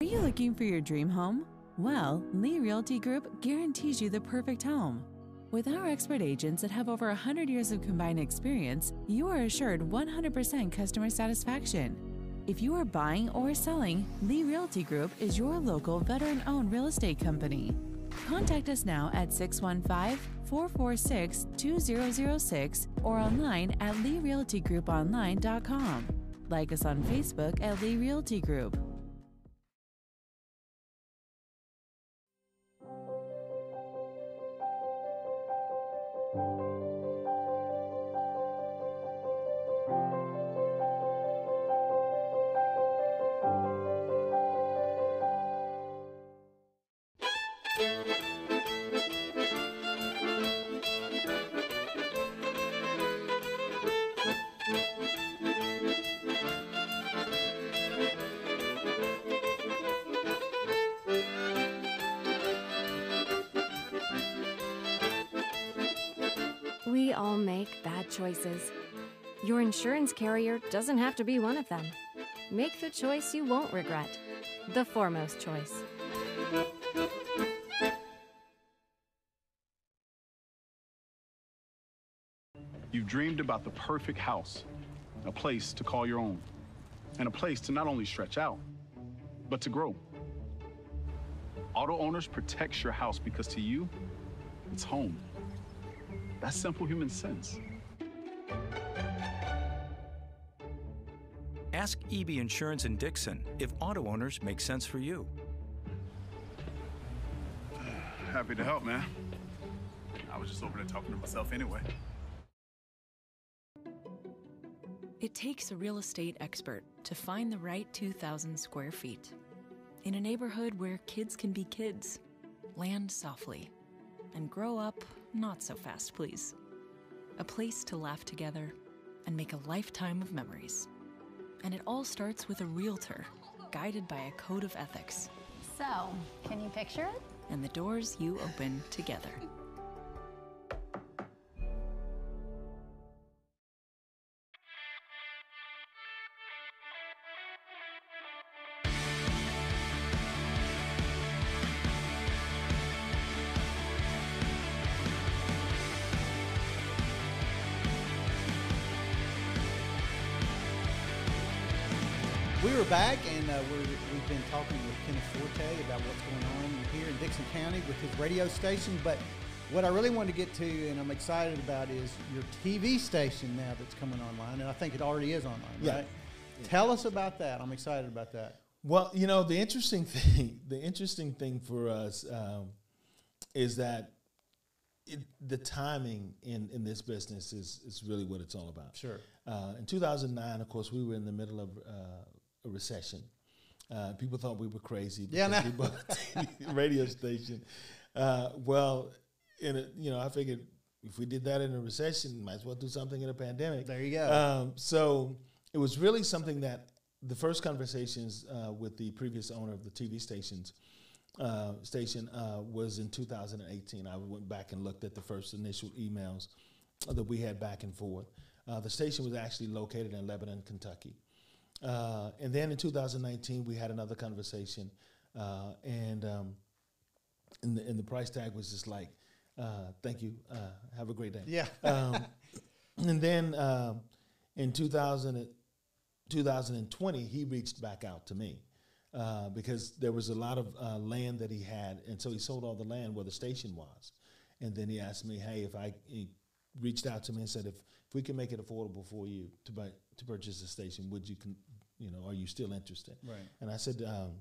Speaker 6: Are you looking for your dream home? Well, Lee Realty Group guarantees you the perfect home. With our expert agents that have over 100 years of combined experience, you are assured 100% customer satisfaction. If you are buying or selling, Lee Realty Group is your local veteran owned real estate company. Contact us now at 615 446 2006 or online at leerealtygrouponline.com. Like us on Facebook at Lee Realty Group.
Speaker 7: Insurance carrier doesn't have to be one of them. Make the choice you won't regret. The foremost choice.
Speaker 8: You've dreamed about the perfect house, a place to call your own, and a place to not only stretch out, but to grow. Auto Owners protects your house because to you, it's home. That's simple human sense.
Speaker 9: Ask Eby Insurance in Dickson if auto owners make sense for you.
Speaker 8: Happy to help, man. I was just over there talking to myself anyway.
Speaker 10: It takes a real estate expert to find the right 2,000 square feet. In a neighborhood where kids can be kids, land softly, and grow up not so fast, please. A place to laugh together and make a lifetime of memories. And it all starts with a realtor, guided by a code of ethics,
Speaker 11: So, can you picture it?
Speaker 10: and the doors you open together.
Speaker 4: Were back, and uh, we're, we've been talking with Kenneth Forte about what's going on here in Dickson County with his radio station. But what I really want to get to, and I'm excited about, is your TV station now that's coming online, and I think it already is online,
Speaker 5: Yeah.
Speaker 4: right? Tell us about that. I'm excited about that.
Speaker 5: Well, you know, the interesting thing, the interesting thing for us um, is that it, the timing in, in this business is, is really what it's all about.
Speaker 4: Sure.
Speaker 5: Uh, in 2009, of course, we were in the middle of uh, a recession. Uh, people thought we were crazy.
Speaker 4: Yeah,
Speaker 5: we bought radio station. Uh, well, in a, you know, I figured if we did that in a recession, might as well do something in a pandemic.
Speaker 4: There you go.
Speaker 5: Um, so it was really something that the first conversations uh, with the previous owner of the TV stations uh, station uh, was in 2018. I went back and looked at the first initial emails that we had back and forth. Uh, the station was actually located in Lebanon, Kentucky. Uh, and then in 2019, we had another conversation, uh, and um, and, the, and the price tag was just like, uh, "Thank you, uh, have a great day."
Speaker 4: Yeah.
Speaker 5: um, and then um, in 2000, 2020, he reached back out to me uh, because there was a lot of uh, land that he had, and so he sold all the land where the station was. And then he asked me, "Hey, if I," he reached out to me and said, "If if we can make it affordable for you to buy to purchase the station, would you, con- you know, are you still interested?"
Speaker 4: Right.
Speaker 5: And I said, um,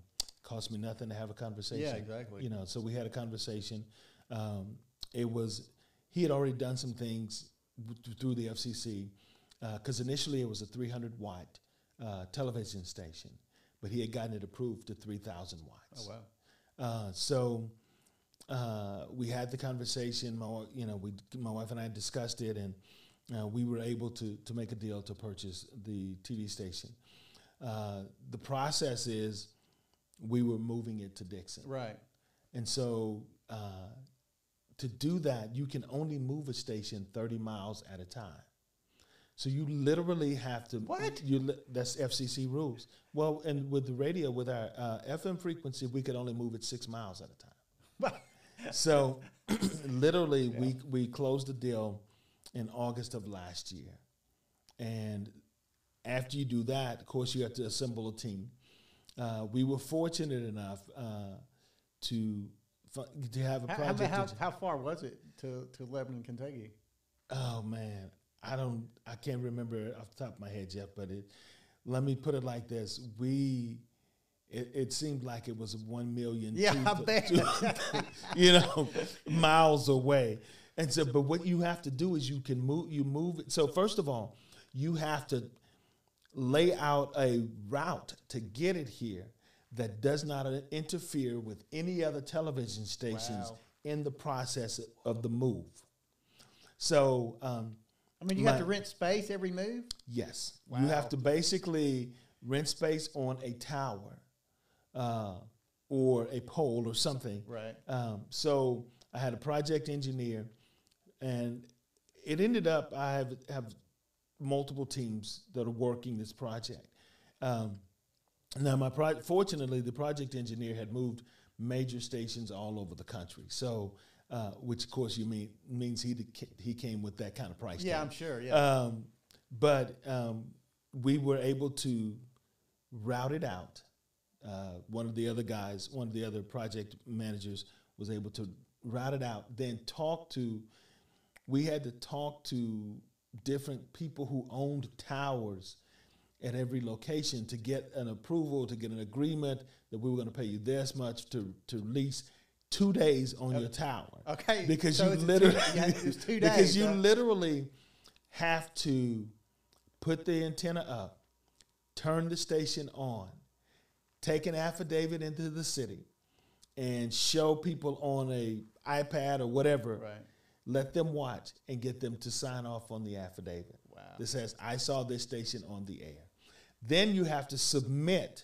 Speaker 5: "Cost me nothing to have a conversation."
Speaker 4: Yeah, exactly.
Speaker 5: You know, so we had a conversation. Um, it was he had already done some things w- through the FCC because initially it was a 300 watt uh, television station, but he had gotten it approved to 3,000 watts.
Speaker 4: Oh, wow.
Speaker 5: Uh, so uh, we had the conversation. My, you know, we, my wife and I discussed it, and uh, we were able to to make a deal to purchase the TV station. Uh, the process is we were moving it to Dickson,
Speaker 4: Right.
Speaker 5: and so uh, to do that, you can only move a station 30 miles at a time. So you literally have to.
Speaker 4: What?
Speaker 5: You li- that's FCC rules. Well, and with the radio, with our uh, FM frequency, we could only move it six miles at a time. so, literally, we we closed the deal in August of last year, and after you do that, of course, you have to assemble a team. Uh, we were fortunate enough uh, to to have a
Speaker 4: How, how,
Speaker 5: project.
Speaker 4: how, how far was it to, to Lebanon, Kentucky?
Speaker 5: Oh man, I don't, I can't remember off the top of my head, Jeff. But it, let me put it like this: we, it, it seemed like it was one million,
Speaker 4: Yeah,
Speaker 5: two-
Speaker 4: I bet.
Speaker 5: two- you know, miles away. And so, but what you have to do is you can move, you move it. So first of all, you have to lay out a route to get it here that does not interfere with any other television stations
Speaker 4: Wow.
Speaker 5: in the process of the move. So, um,
Speaker 4: I mean, you
Speaker 5: my-
Speaker 4: have to rent space every move?
Speaker 5: Yes,
Speaker 4: Wow.
Speaker 5: you have to basically rent space on a tower uh, or a pole or something.
Speaker 4: Right.
Speaker 5: Um, so I had a project engineer, and it ended up I have have multiple teams that are working this project. Um, now, my pro- fortunately, the project engineer had moved major stations all over the country. So, uh, which of course you mean means he he came with that kind of price.
Speaker 4: Yeah,
Speaker 5: tag.
Speaker 4: I'm sure, yeah.
Speaker 5: Um, but um, we were able to route it out. Uh, one of the other guys, one of the other project managers, was able to route it out. Then talk to. We had to talk to different people who owned towers at every location to get an approval, to get an agreement that we were going to pay you this much to to lease two days on your tower.
Speaker 4: Okay,
Speaker 5: because
Speaker 4: so
Speaker 5: you
Speaker 4: a two-
Speaker 5: literally
Speaker 4: yeah, two
Speaker 5: because you
Speaker 4: huh?
Speaker 5: literally have to put the antenna up, turn the station on, take an affidavit into the city, and show people on a iPad or whatever.
Speaker 4: Right.
Speaker 5: Let them watch and get them to sign off on the affidavit.
Speaker 4: Wow.
Speaker 5: That says, I saw this station on the air. Then you have to submit.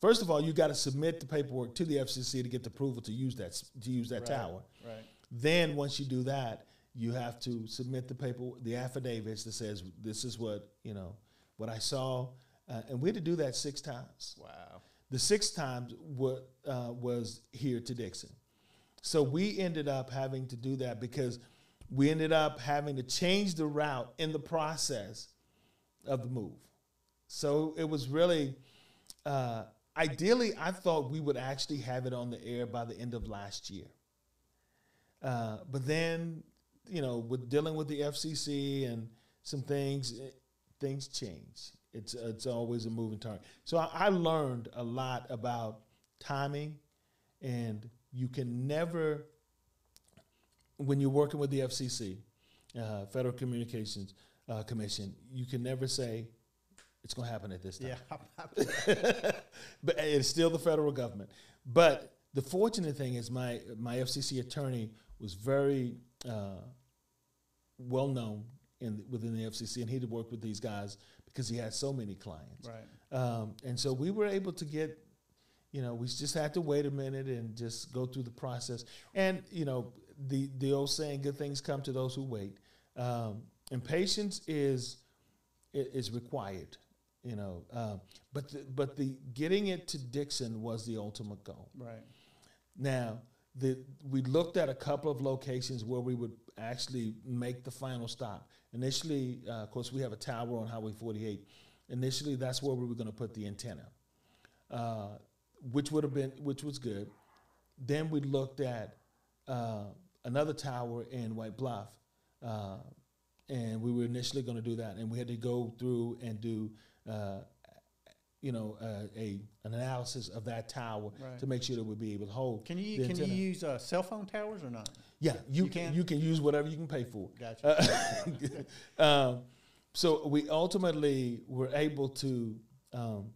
Speaker 5: First of all, you got to submit the paperwork to the FCC to get the approval to use that to use that
Speaker 4: Right,
Speaker 5: tower.
Speaker 4: right.
Speaker 5: Then once you do that, you have to submit the paper, the affidavits that says this is what you know what I saw, uh, and we had to do that six times.
Speaker 4: Wow.
Speaker 5: The sixth time wa- uh, was here to Dickson. So we ended up having to do that because we ended up having to change the route in the process of the move. So it was really, uh, ideally, I thought we would actually have it on the air by the end of last year. Uh, but then, you know, with dealing with the FCC and some things, eh, things change. It's it's always a moving target. So I, I learned a lot about timing, and you can never, when you're working with the FCC, uh, Federal Communications uh, Commission, you can never say it's going to happen at this time
Speaker 4: Yeah.
Speaker 5: but it's still the federal government. But the fortunate thing is, my my FCC attorney was very uh, well known in within the FCC, and he'd worked with these guys because he had so many clients.
Speaker 4: Right.
Speaker 5: Um, and so we were able to get, you know, we just had to wait a minute and just go through the process. And you know, the the old saying, "Good things come to those who wait." Um, and patience is is required, you know. Um, but the, but the getting it to Dickson was the ultimate goal.
Speaker 4: Right.
Speaker 5: Now, the, we looked at a couple of locations where we would actually make the final stop. Initially, uh, of course, we have a tower on Highway 48. Initially, that's where we were going to put the antenna, uh, which would have been, which was good. Then we looked at uh, another tower in White Bluff, uh, and we were initially going to do that, and we had to go through and do. Uh, you know, uh, a an analysis of that tower
Speaker 4: Right.
Speaker 5: to make sure that we'd be able to hold.
Speaker 4: Can you can you use uh, cell phone towers or not?
Speaker 5: Yeah, you,
Speaker 4: You
Speaker 5: can.
Speaker 4: can?
Speaker 5: You can use whatever you can pay for.
Speaker 4: Gotcha.
Speaker 5: Um, so we ultimately were able to um,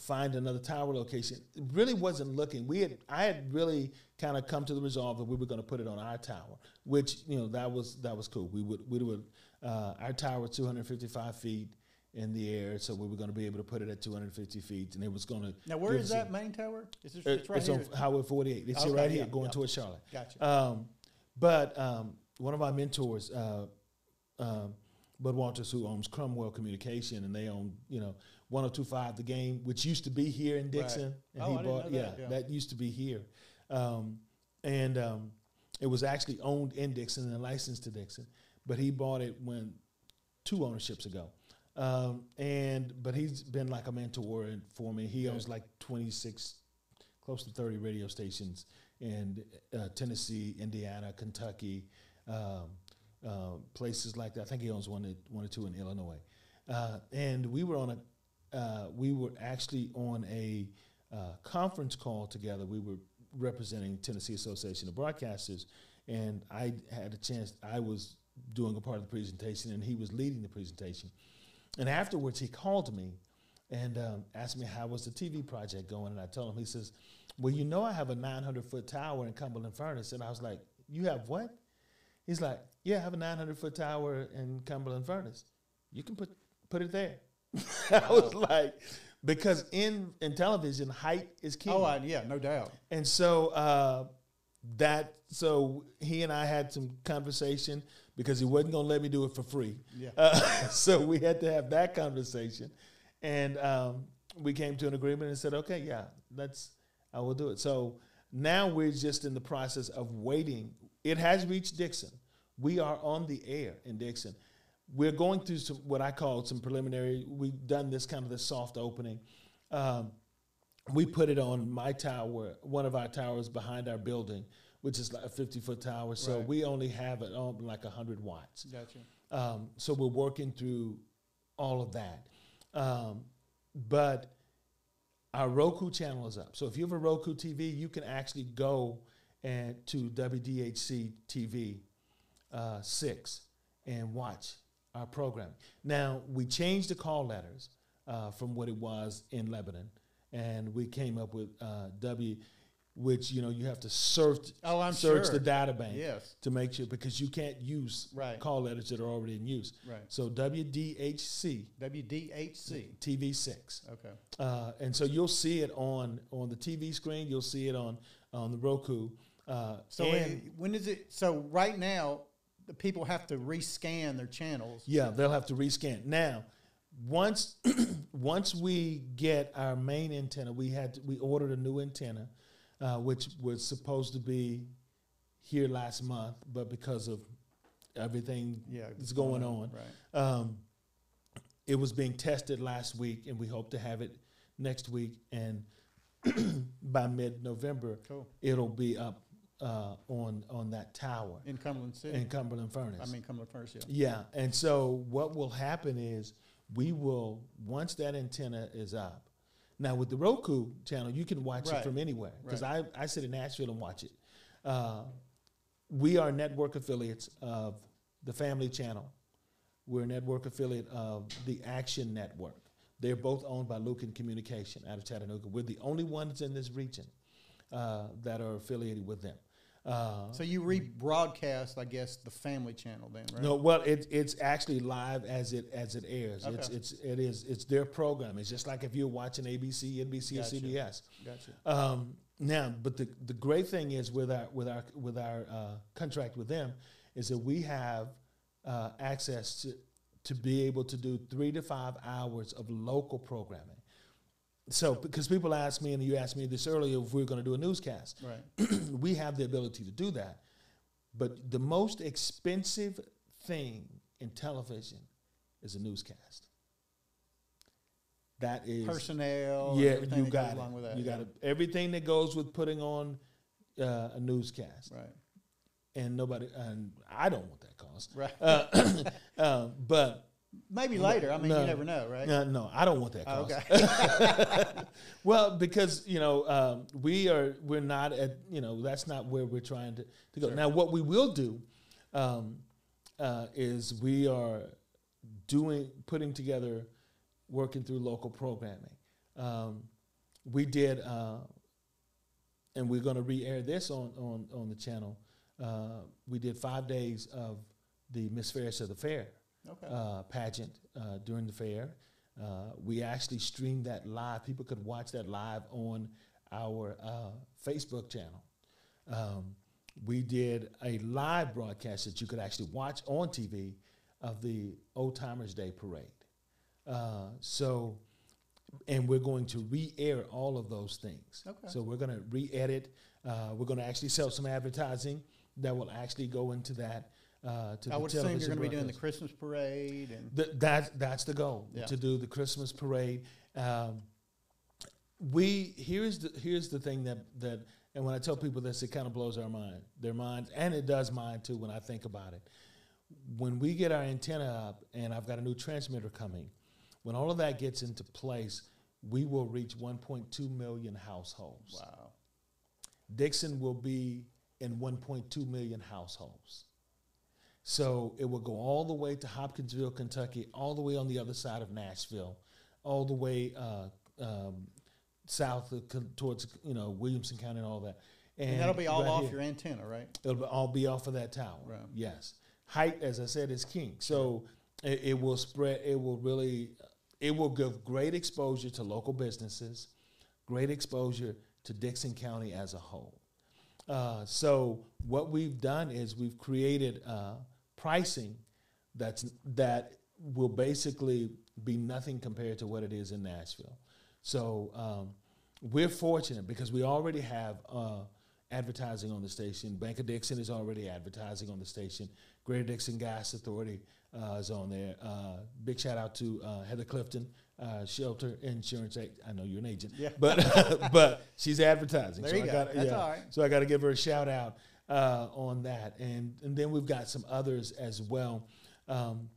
Speaker 5: find another tower location. It really wasn't looking. We had I had really kind of come to the resolve that we were going to put it on our tower, which you know that was that was cool. We would we would uh, our tower was 255 feet, in the air, so we were going to be able to put it at 250 feet, and it was going to.
Speaker 4: Now, where is that main tower? Is this,
Speaker 5: Uh,
Speaker 4: it's right here?
Speaker 5: it's
Speaker 4: here.
Speaker 5: on Highway 48. It's
Speaker 4: Okay,
Speaker 5: right here
Speaker 4: yeah,
Speaker 5: going
Speaker 4: yeah.
Speaker 5: towards Charlotte.
Speaker 4: Gotcha.
Speaker 5: Um, but um, one of our mentors, uh, um, Bud Walters, who owns Cromwell Communication, and they own, you know, 1025 The Game, which used to be here in Dickson. And
Speaker 4: Oh,
Speaker 5: he
Speaker 4: I
Speaker 5: bought, yeah,
Speaker 4: that, yeah.
Speaker 5: that used to be here. Um, and um, it was actually owned in Dickson and licensed to Dickson, but he bought it when two ownerships ago. Um, and but he's been like a mentor for me. He owns like 26, close to 30 radio stations in uh, Tennessee, Indiana, Kentucky, um, uh, places like that. I think he owns one, one or two in Illinois. Uh, and we were on a, uh, we were actually on a uh, conference call together. We were representing Tennessee Association of Broadcasters, and I had a chance. I was doing a part of the presentation, and he was leading the presentation. And afterwards, he called me and um, asked me how was the TV project going, and I told him. He says, "Well, you know, I have a 900 foot tower in Cumberland Furnace," and I was like, "You have what?" He's like, "Yeah, I have a 900 foot tower in Cumberland Furnace. You can put put it there." I was like, because in in television, height is king.
Speaker 4: Oh, I, yeah, no doubt.
Speaker 5: And so uh, that so he and I had some conversation because he wasn't going to let me do it for free.
Speaker 4: Yeah.
Speaker 5: Uh, so we had to have that conversation, and um, we came to an agreement and said, okay, yeah, that's I will do it. So now we're just in the process of waiting. It has reached Dickson. We are on the air in Dickson. We're going through some what I call some preliminary. We've done this kind of the soft opening. Um, we put it on my tower, one of our towers behind our building, which is like a 50 foot tower. So
Speaker 4: Right.
Speaker 5: we only have it on like 100 watts.
Speaker 4: Gotcha.
Speaker 5: Um, so we're working through all of that. Um, but our Roku channel is up. So if you have a Roku TV, you can actually go and to WDHC TV uh, 6 and watch our programming. Now, we changed the call letters uh, from what it was in Lebanon, and we came up with uh, W, which, you know, you have to search,
Speaker 4: Oh, I'm
Speaker 5: search
Speaker 4: sure.
Speaker 5: the data bank
Speaker 4: Yes.
Speaker 5: to make sure, because you can't use
Speaker 4: Right.
Speaker 5: call letters that are already in use.
Speaker 4: Right.
Speaker 5: So WDHC
Speaker 4: WDHC.
Speaker 5: TV6.
Speaker 4: Okay.
Speaker 5: Uh, and so you'll see it on on the TV screen. You'll see it on on the Roku. Uh,
Speaker 4: So it- when is it? So right now, the people have to rescan their channels.
Speaker 5: yeah, they'll have to rescan. Now, once once we get our main antenna, we had to, we ordered a new antenna, uh, which was supposed to be here last month, but because of everything
Speaker 4: Yeah,
Speaker 5: that's going on,
Speaker 4: Right.
Speaker 5: Um, it was being tested last week, and we hope to have it next week. And by mid-November,
Speaker 4: Cool.
Speaker 5: it'll be up uh, on on that tower
Speaker 4: In Cumberland City.
Speaker 5: in Cumberland Furnace.
Speaker 4: I mean Cumberland Furnace. Yeah.
Speaker 5: yeah. And so what will happen is we will once that antenna is up. Now with the Roku channel, you can watch
Speaker 4: Right.
Speaker 5: it from anywhere because
Speaker 4: Right.
Speaker 5: I I sit in Nashville and watch it. Uh, we are network affiliates of the Family Channel. We're a network affiliate of the Action Network. They're both owned by Luken Communication out of Chattanooga. We're the only ones in this region uh, that are affiliated with them. Uh,
Speaker 4: So you rebroadcast, I guess, the Family Channel then, right?
Speaker 5: no, well, it's it's actually live as it as it airs. It's it's it is it's their program. It's just like if you're watching ABC, NBC,
Speaker 4: Gotcha.
Speaker 5: or CBS.
Speaker 4: Gotcha.
Speaker 5: Um, now, but the the great thing is with our with our with our uh, contract with them is that we have uh, access to to be able to do three to five hours of local programming. So, because people ask me, and you asked me this earlier, if we are going to do a newscast,
Speaker 4: Right.
Speaker 5: we have the ability to do that. But the most expensive thing in television is a newscast. That is
Speaker 4: Personnel.
Speaker 5: yeah, you got it.
Speaker 4: along with that.
Speaker 5: you
Speaker 4: yeah.
Speaker 5: got it. Everything that goes with putting on uh, a newscast,
Speaker 4: Right.
Speaker 5: and nobody, and I don't want that cost.
Speaker 4: Right.
Speaker 5: Uh, uh, but
Speaker 4: Maybe later. I mean,
Speaker 5: no.
Speaker 4: you never know, right?
Speaker 5: no, no, I don't want that
Speaker 4: Oh, okay.
Speaker 5: well, because you know um, we are we're not at you know that's not where we're trying to, to go.
Speaker 4: Sure.
Speaker 5: Now, what we will do um, uh, is we are doing putting together, working through local programming. Um, we did, uh, and we're going to re-air this on on on the channel. Uh, we did five days of the Miss Fairest of the Fair
Speaker 4: Okay.
Speaker 5: uh, pageant uh, during the fair. Uh, we actually streamed that live. People could watch that live on our uh, Facebook channel. Um, we did a live broadcast that you could actually watch on TV of the Old Timers Day Parade. Uh, so, and we're going to re-air all of those things.
Speaker 4: Okay.
Speaker 5: So we're going to re-edit. Uh, we're going to actually sell some advertising that will actually go into that. Uh, to
Speaker 4: I would assume you're going to be doing the. Christmas parade and
Speaker 5: Th- that that's the goal
Speaker 4: Yeah.
Speaker 5: to do the Christmas parade. Um, we here's the here's the thing that that and when I tell people this, it kind of blows our mind, their minds, and it does mine too when I think about it. When we get our antenna up, and I've got a new transmitter coming, when all of that gets into place, we will reach 1.2 million households.
Speaker 4: wow.
Speaker 5: Dickson will be in 1.2 million households. So it will go all the way to Hopkinsville, Kentucky, all the way on the other side of Nashville, all the way uh, um, south of, towards you know Williamson County and all that.
Speaker 4: And, that'll be all
Speaker 5: right
Speaker 4: off
Speaker 5: here-
Speaker 4: your antenna, right?
Speaker 5: It'll be- all be off of that tower.
Speaker 4: Right.
Speaker 5: Yes. Height, as I said, is king. So it, it will spread. It will really. It will give great exposure to local businesses, great exposure to Dickson County as a whole. Uh, so what we've done is we've created uh, pricing that's that will basically be nothing compared to what it is in Nashville. So um, we're fortunate because we already have uh, advertising on the station. Bank of Dickson is already advertising on the station. Greater Dickson Gas Authority uh, is on there. Uh, big shout out to uh, Heather Clifton, uh, Shelter Insurance. I know you're an agent,
Speaker 4: Yeah.
Speaker 5: but but she's advertising.
Speaker 4: There
Speaker 5: so
Speaker 4: you
Speaker 5: I
Speaker 4: go.
Speaker 5: gotta-
Speaker 4: That's
Speaker 5: yeah.
Speaker 4: all right.
Speaker 5: So I got to give her a shout out uh, on that, and and then we've got some others as well um,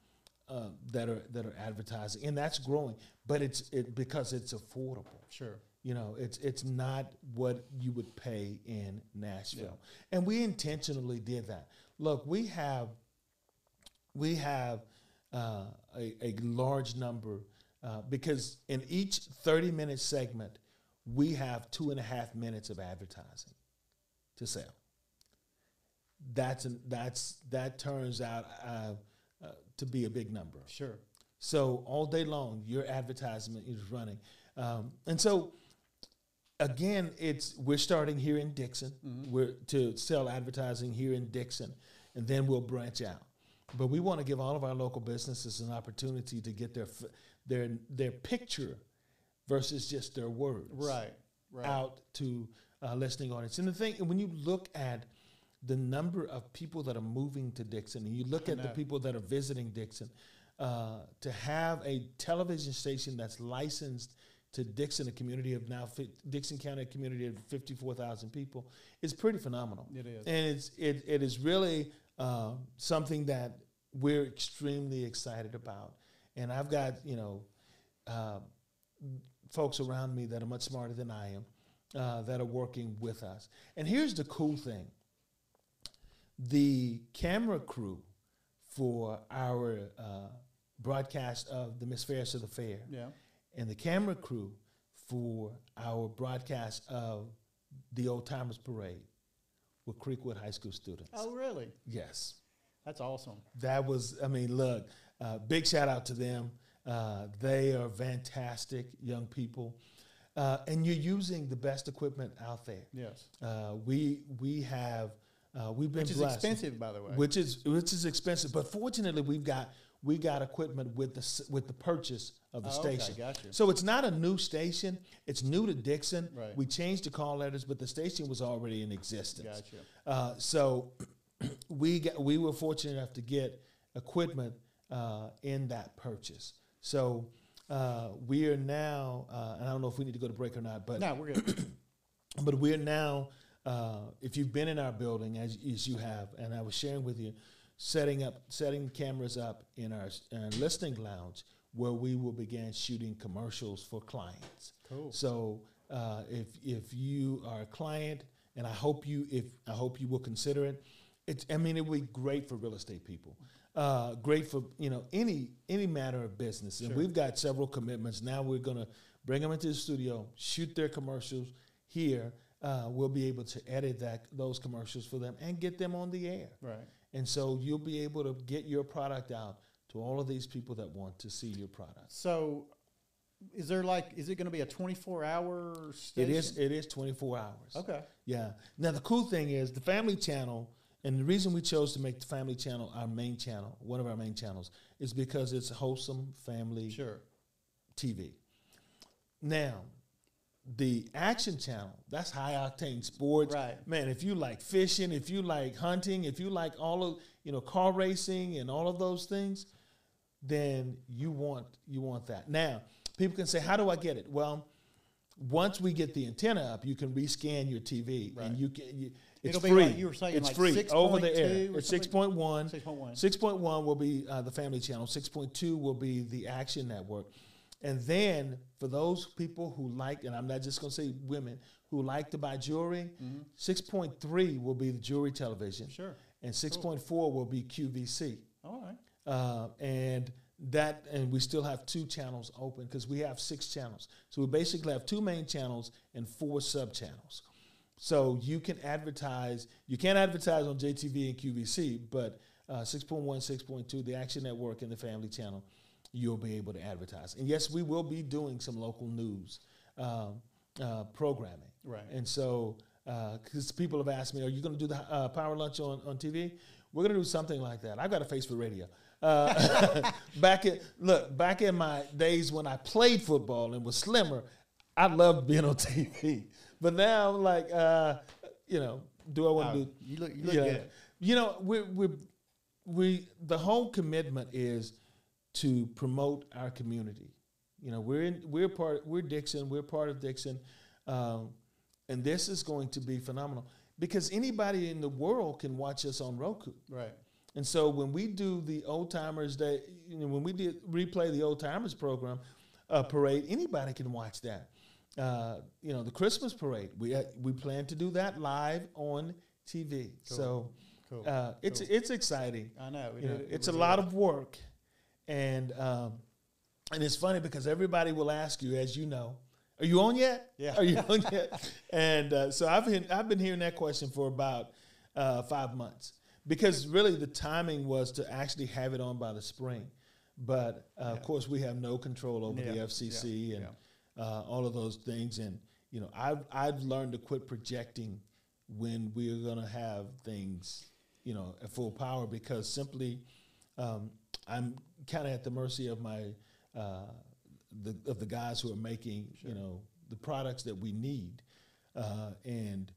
Speaker 5: uh, that are that are advertising, and that's growing. But it's it because it's affordable.
Speaker 4: Sure.
Speaker 5: You know, it's it's not what you would pay in Nashville, and we intentionally did that. Look, we have we have uh, a, a large number uh, because in each 30 minute segment, we have two and a half minutes of advertising to sell. That's an, that's that turns out uh, uh, to be a big number.
Speaker 4: Sure.
Speaker 5: So all day long, your advertisement is running, um, and so again, it's we're starting here in Dickson. We're to sell advertising here in Dickson, and then we'll branch out. But we want to give all of our local businesses an opportunity to get their f- their their picture versus just their words
Speaker 4: Right. Right.
Speaker 5: out to uh, listening audience. And the thing, when you look at the number of people that are moving to Dickson, and you look at the people that are visiting Dickson, uh, to have a television station that's licensed to Dickson, a community of now fi- Dickson County, a community of fifty-four thousand people, is pretty phenomenal.
Speaker 4: It is.
Speaker 5: and it's it, it is really um, something that we're extremely excited about. And I've got you know uh, folks around me that are much smarter than I am uh, that are working with us. And here's the cool thing the camera crew for our uh, broadcast of the Miss Fairest of the Fair
Speaker 4: Yeah.
Speaker 5: and the camera crew for our broadcast of the Old Timers Parade were Creek Wood High School students.
Speaker 4: Oh, really?
Speaker 5: Yes.
Speaker 4: That's awesome.
Speaker 5: That was, I mean, look, uh, big shout out to them. Uh, they are fantastic young people. Uh, and you're using the best equipment out there.
Speaker 4: Yes.
Speaker 5: Uh, we we have uh, we've been
Speaker 4: Which is
Speaker 5: blessed.
Speaker 4: expensive, by the way.
Speaker 5: Which is which is expensive, but fortunately we've got we got equipment with the with the purchase of the
Speaker 4: Oh, okay,
Speaker 5: station.
Speaker 4: gotcha.
Speaker 5: So it's not a new station; it's new to Dickson.
Speaker 4: Right.
Speaker 5: We changed the call letters, but the station was already in existence.
Speaker 4: Gotcha.
Speaker 5: Uh, so we got we were fortunate enough to get equipment uh, in that purchase. So uh, we are now, uh, and I don't know if we need to go to break or not, but
Speaker 4: No, we're good.
Speaker 5: but we're now, uh, if you've been in our building as, as you have, and I was sharing with you, setting up, setting cameras up in our, our listening lounge where we will begin shooting commercials for clients.
Speaker 4: Cool.
Speaker 5: So uh, if if you are a client, and I hope you if I hope you will consider it. It's I mean it would be great for real estate people. Uh, great for you know any any matter of business, and we've got several commitments. Now we're gonna bring them into the studio, shoot their commercials here. Uh, we'll be able to edit that those commercials for them and get them on the air.
Speaker 4: Right.
Speaker 5: And so you'll be able to get your product out to all of these people that want to see your product.
Speaker 4: So, is there like, is it going to be a 24 hour
Speaker 5: It is it is 24 hours.
Speaker 4: Okay.
Speaker 5: Yeah. Now the cool thing is the family channel and the reason we chose to make the family channel our main channel, one of our main channels, is because it's wholesome family
Speaker 4: Sure.
Speaker 5: TV. Now, the action channel, that's high octane sports.
Speaker 4: Right.
Speaker 5: Man, if you like fishing, if you like hunting, if you like all of, you know, car racing and all of those things, then you want you want that. Now, people can say, "How do I get it?" Well, once we get the antenna up, you can rescan your TV and you can you, it's
Speaker 4: It'll be
Speaker 5: free.
Speaker 4: like you were saying,
Speaker 5: it's
Speaker 4: like
Speaker 5: free over the air.
Speaker 4: or
Speaker 5: It's 6.1.
Speaker 4: 6.1.
Speaker 5: 6.1 will be uh, the family channel. 6.2 will be the action network. And then for those people who like, and I'm not just going to say women, who like to buy jewelry, 6.3 will be the jewelry television.
Speaker 4: Mm-hmm. Sure.
Speaker 5: And 6.4 will be QVC.
Speaker 4: All right.
Speaker 5: Uh, and that, and we still have two channels open because we have six channels. So we basically have two main channels and four sub channels. So you can advertise. You can't advertise on JTV and QVC, but uh, 6.1, 6.2, the Action Network, and the Family Channel, you'll be able to advertise. And yes, we will be doing some local news um, uh, programming.
Speaker 4: Right.
Speaker 5: And so, because people have asked me, are you going to do the uh, Power Lunch on, on TV? We're going to do something like that. I've got a face for radio. Uh, back in look, back in my days when I played football and was slimmer, I loved being on TV. But now I'm like, uh, you know, do I want to
Speaker 4: Oh,
Speaker 5: do?
Speaker 4: you look- you look
Speaker 5: yeah.
Speaker 4: good.
Speaker 5: You know, we we we the whole commitment is to promote our community. You know, we're in, we're part we're Dickson, we're part of Dickson, um, and this is going to be phenomenal because anybody in the world can watch us on Roku.
Speaker 4: Right.
Speaker 5: And so when we do the old timers day, you know, when we did replay the old timers program uh, parade, anybody can watch that. Uh, you know, the Christmas parade, we uh, we plan to do that live on TV.
Speaker 4: Cool.
Speaker 5: So
Speaker 4: Cool.
Speaker 5: uh, it's
Speaker 4: Cool.
Speaker 5: it's exciting.
Speaker 4: I know. It-
Speaker 5: You know,
Speaker 4: it- it
Speaker 5: it's a
Speaker 4: a
Speaker 5: lot
Speaker 4: lot.
Speaker 5: of work, and um, and it's funny because everybody will ask you, as you know, "Are you on yet?
Speaker 4: Yeah.
Speaker 5: Are you on yet?" and uh, so I've been I've been hearing that question for about uh, five months because really the timing was to actually have it on by the spring, but uh, of course we have no control over the FCC
Speaker 4: Yeah.
Speaker 5: and uh, all of those things, and you know I've I've learned to quit projecting when we're going to have things you know at full power because simply um, I'm kind of at the mercy of my uh, the of the guys who are making you know the products that we need, uh, and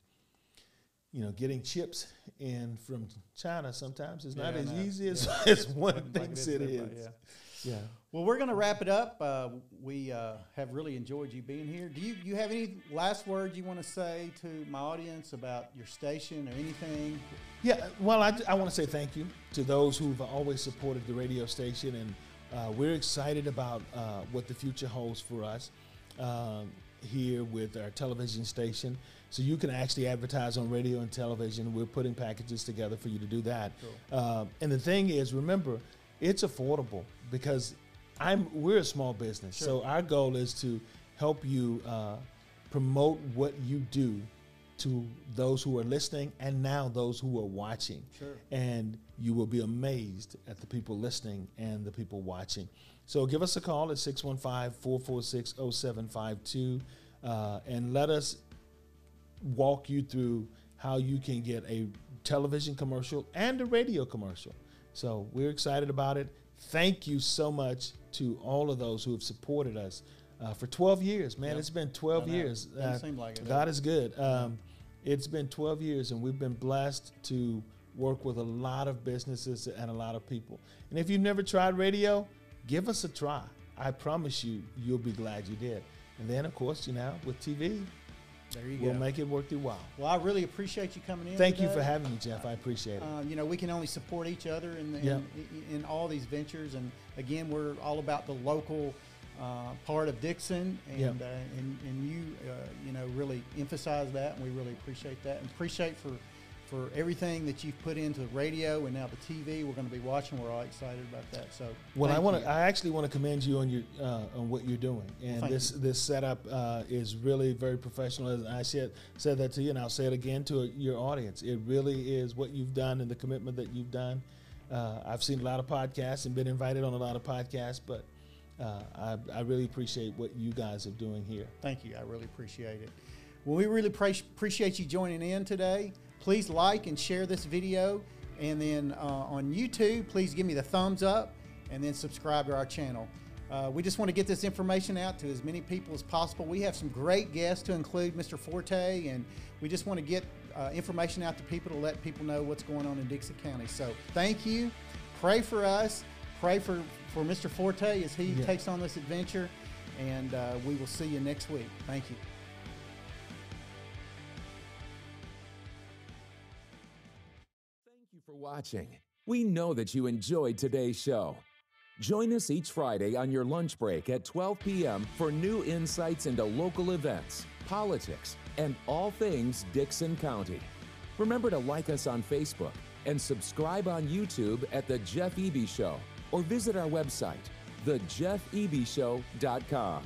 Speaker 5: you know getting chips in from China sometimes is not
Speaker 4: Yeah,
Speaker 5: as easy as,
Speaker 4: Yeah.
Speaker 5: as one
Speaker 4: Like
Speaker 5: thinks
Speaker 4: is
Speaker 5: it
Speaker 4: with yeah.
Speaker 5: Yeah.
Speaker 4: Well, we're going to wrap it up. Uh, we uh, have really enjoyed you being here. Do you you have any last words you want to say to my audience about your station or anything?
Speaker 5: Yeah, well, I, I want to say thank you to those who've always supported the radio station, and uh, we're excited about uh, what the future holds for us um, here with our television station. So you can actually advertise on radio and television. We're putting packages together for you to do that. Um, and the thing is, remember, it's affordable because I'm we're a small business, so our goal is to help you uh, promote what you do to those who are listening and now those who are watching.
Speaker 4: Sure.
Speaker 5: And you will be amazed at the people listening and the people watching. So give us a call at 615 446 0752 and let us walk you through how you can get a television commercial and a radio commercial. So we're excited about it. Thank you so much to all of those who have supported us uh, for 12 years. Man,
Speaker 4: Yep.
Speaker 5: it's been 12 years.
Speaker 4: Seem like it,
Speaker 5: God is good. Um, it's been 12 years, and we've been blessed to work with a lot of businesses and a lot of people. And if you've never tried radio, give us a try. I promise you, you'll be glad you did. And then, of course, you know, with TV,
Speaker 4: There you
Speaker 5: we'll
Speaker 4: go.
Speaker 5: make it worth your while.
Speaker 4: Well, I really appreciate you coming in.
Speaker 5: Thank you for having me, Jeff. I appreciate it.
Speaker 4: Uh, you know, we can only support each other in, in,
Speaker 5: Yeah.
Speaker 4: in, in all these ventures. And again, we're all about the local uh, part of Dickson, and
Speaker 5: Yeah.
Speaker 4: uh, and, and you, uh, you know, really emphasize that, and we really appreciate that, and appreciate for for everything that you've put into the radio and now the TV. We're going to be watching. We're all excited about that. So,
Speaker 5: Well, I want to. I actually want to commend you on your uh, on what you're doing, and
Speaker 4: thank
Speaker 5: this this setup uh, is really very professional. As I said said that to you, and I'll say it again to your audience. It really is what you've done and the commitment that you've done. Uh, I've seen a lot of podcasts and been invited on a lot of podcasts, but uh, I, I really appreciate what you guys are doing here.
Speaker 4: Thank you. I really appreciate it. Well, we really pre- appreciate you joining in today. Please like and share this video. And then uh, on YouTube, please give me the thumbs up and then subscribe to our channel. Uh, we just want to get this information out to as many people as possible. We have some great guests to include Mr. Forte, and we just want to get uh, information out to people to let people know what's going on in Dickson County. So thank you. Pray for us. Pray for, for Mr. Forte as he
Speaker 5: Yeah.
Speaker 4: takes on this adventure. And uh, we will see you next week. Thank you.
Speaker 3: Watching. We know that you enjoyed today's show. Join us each Friday on your lunch break at 12 p.m. for new insights into local events, politics, and all things Dickson County. Remember to like us on Facebook and subscribe on YouTube at The Jeff Eby Show or visit our website, thejeffebyshow.com.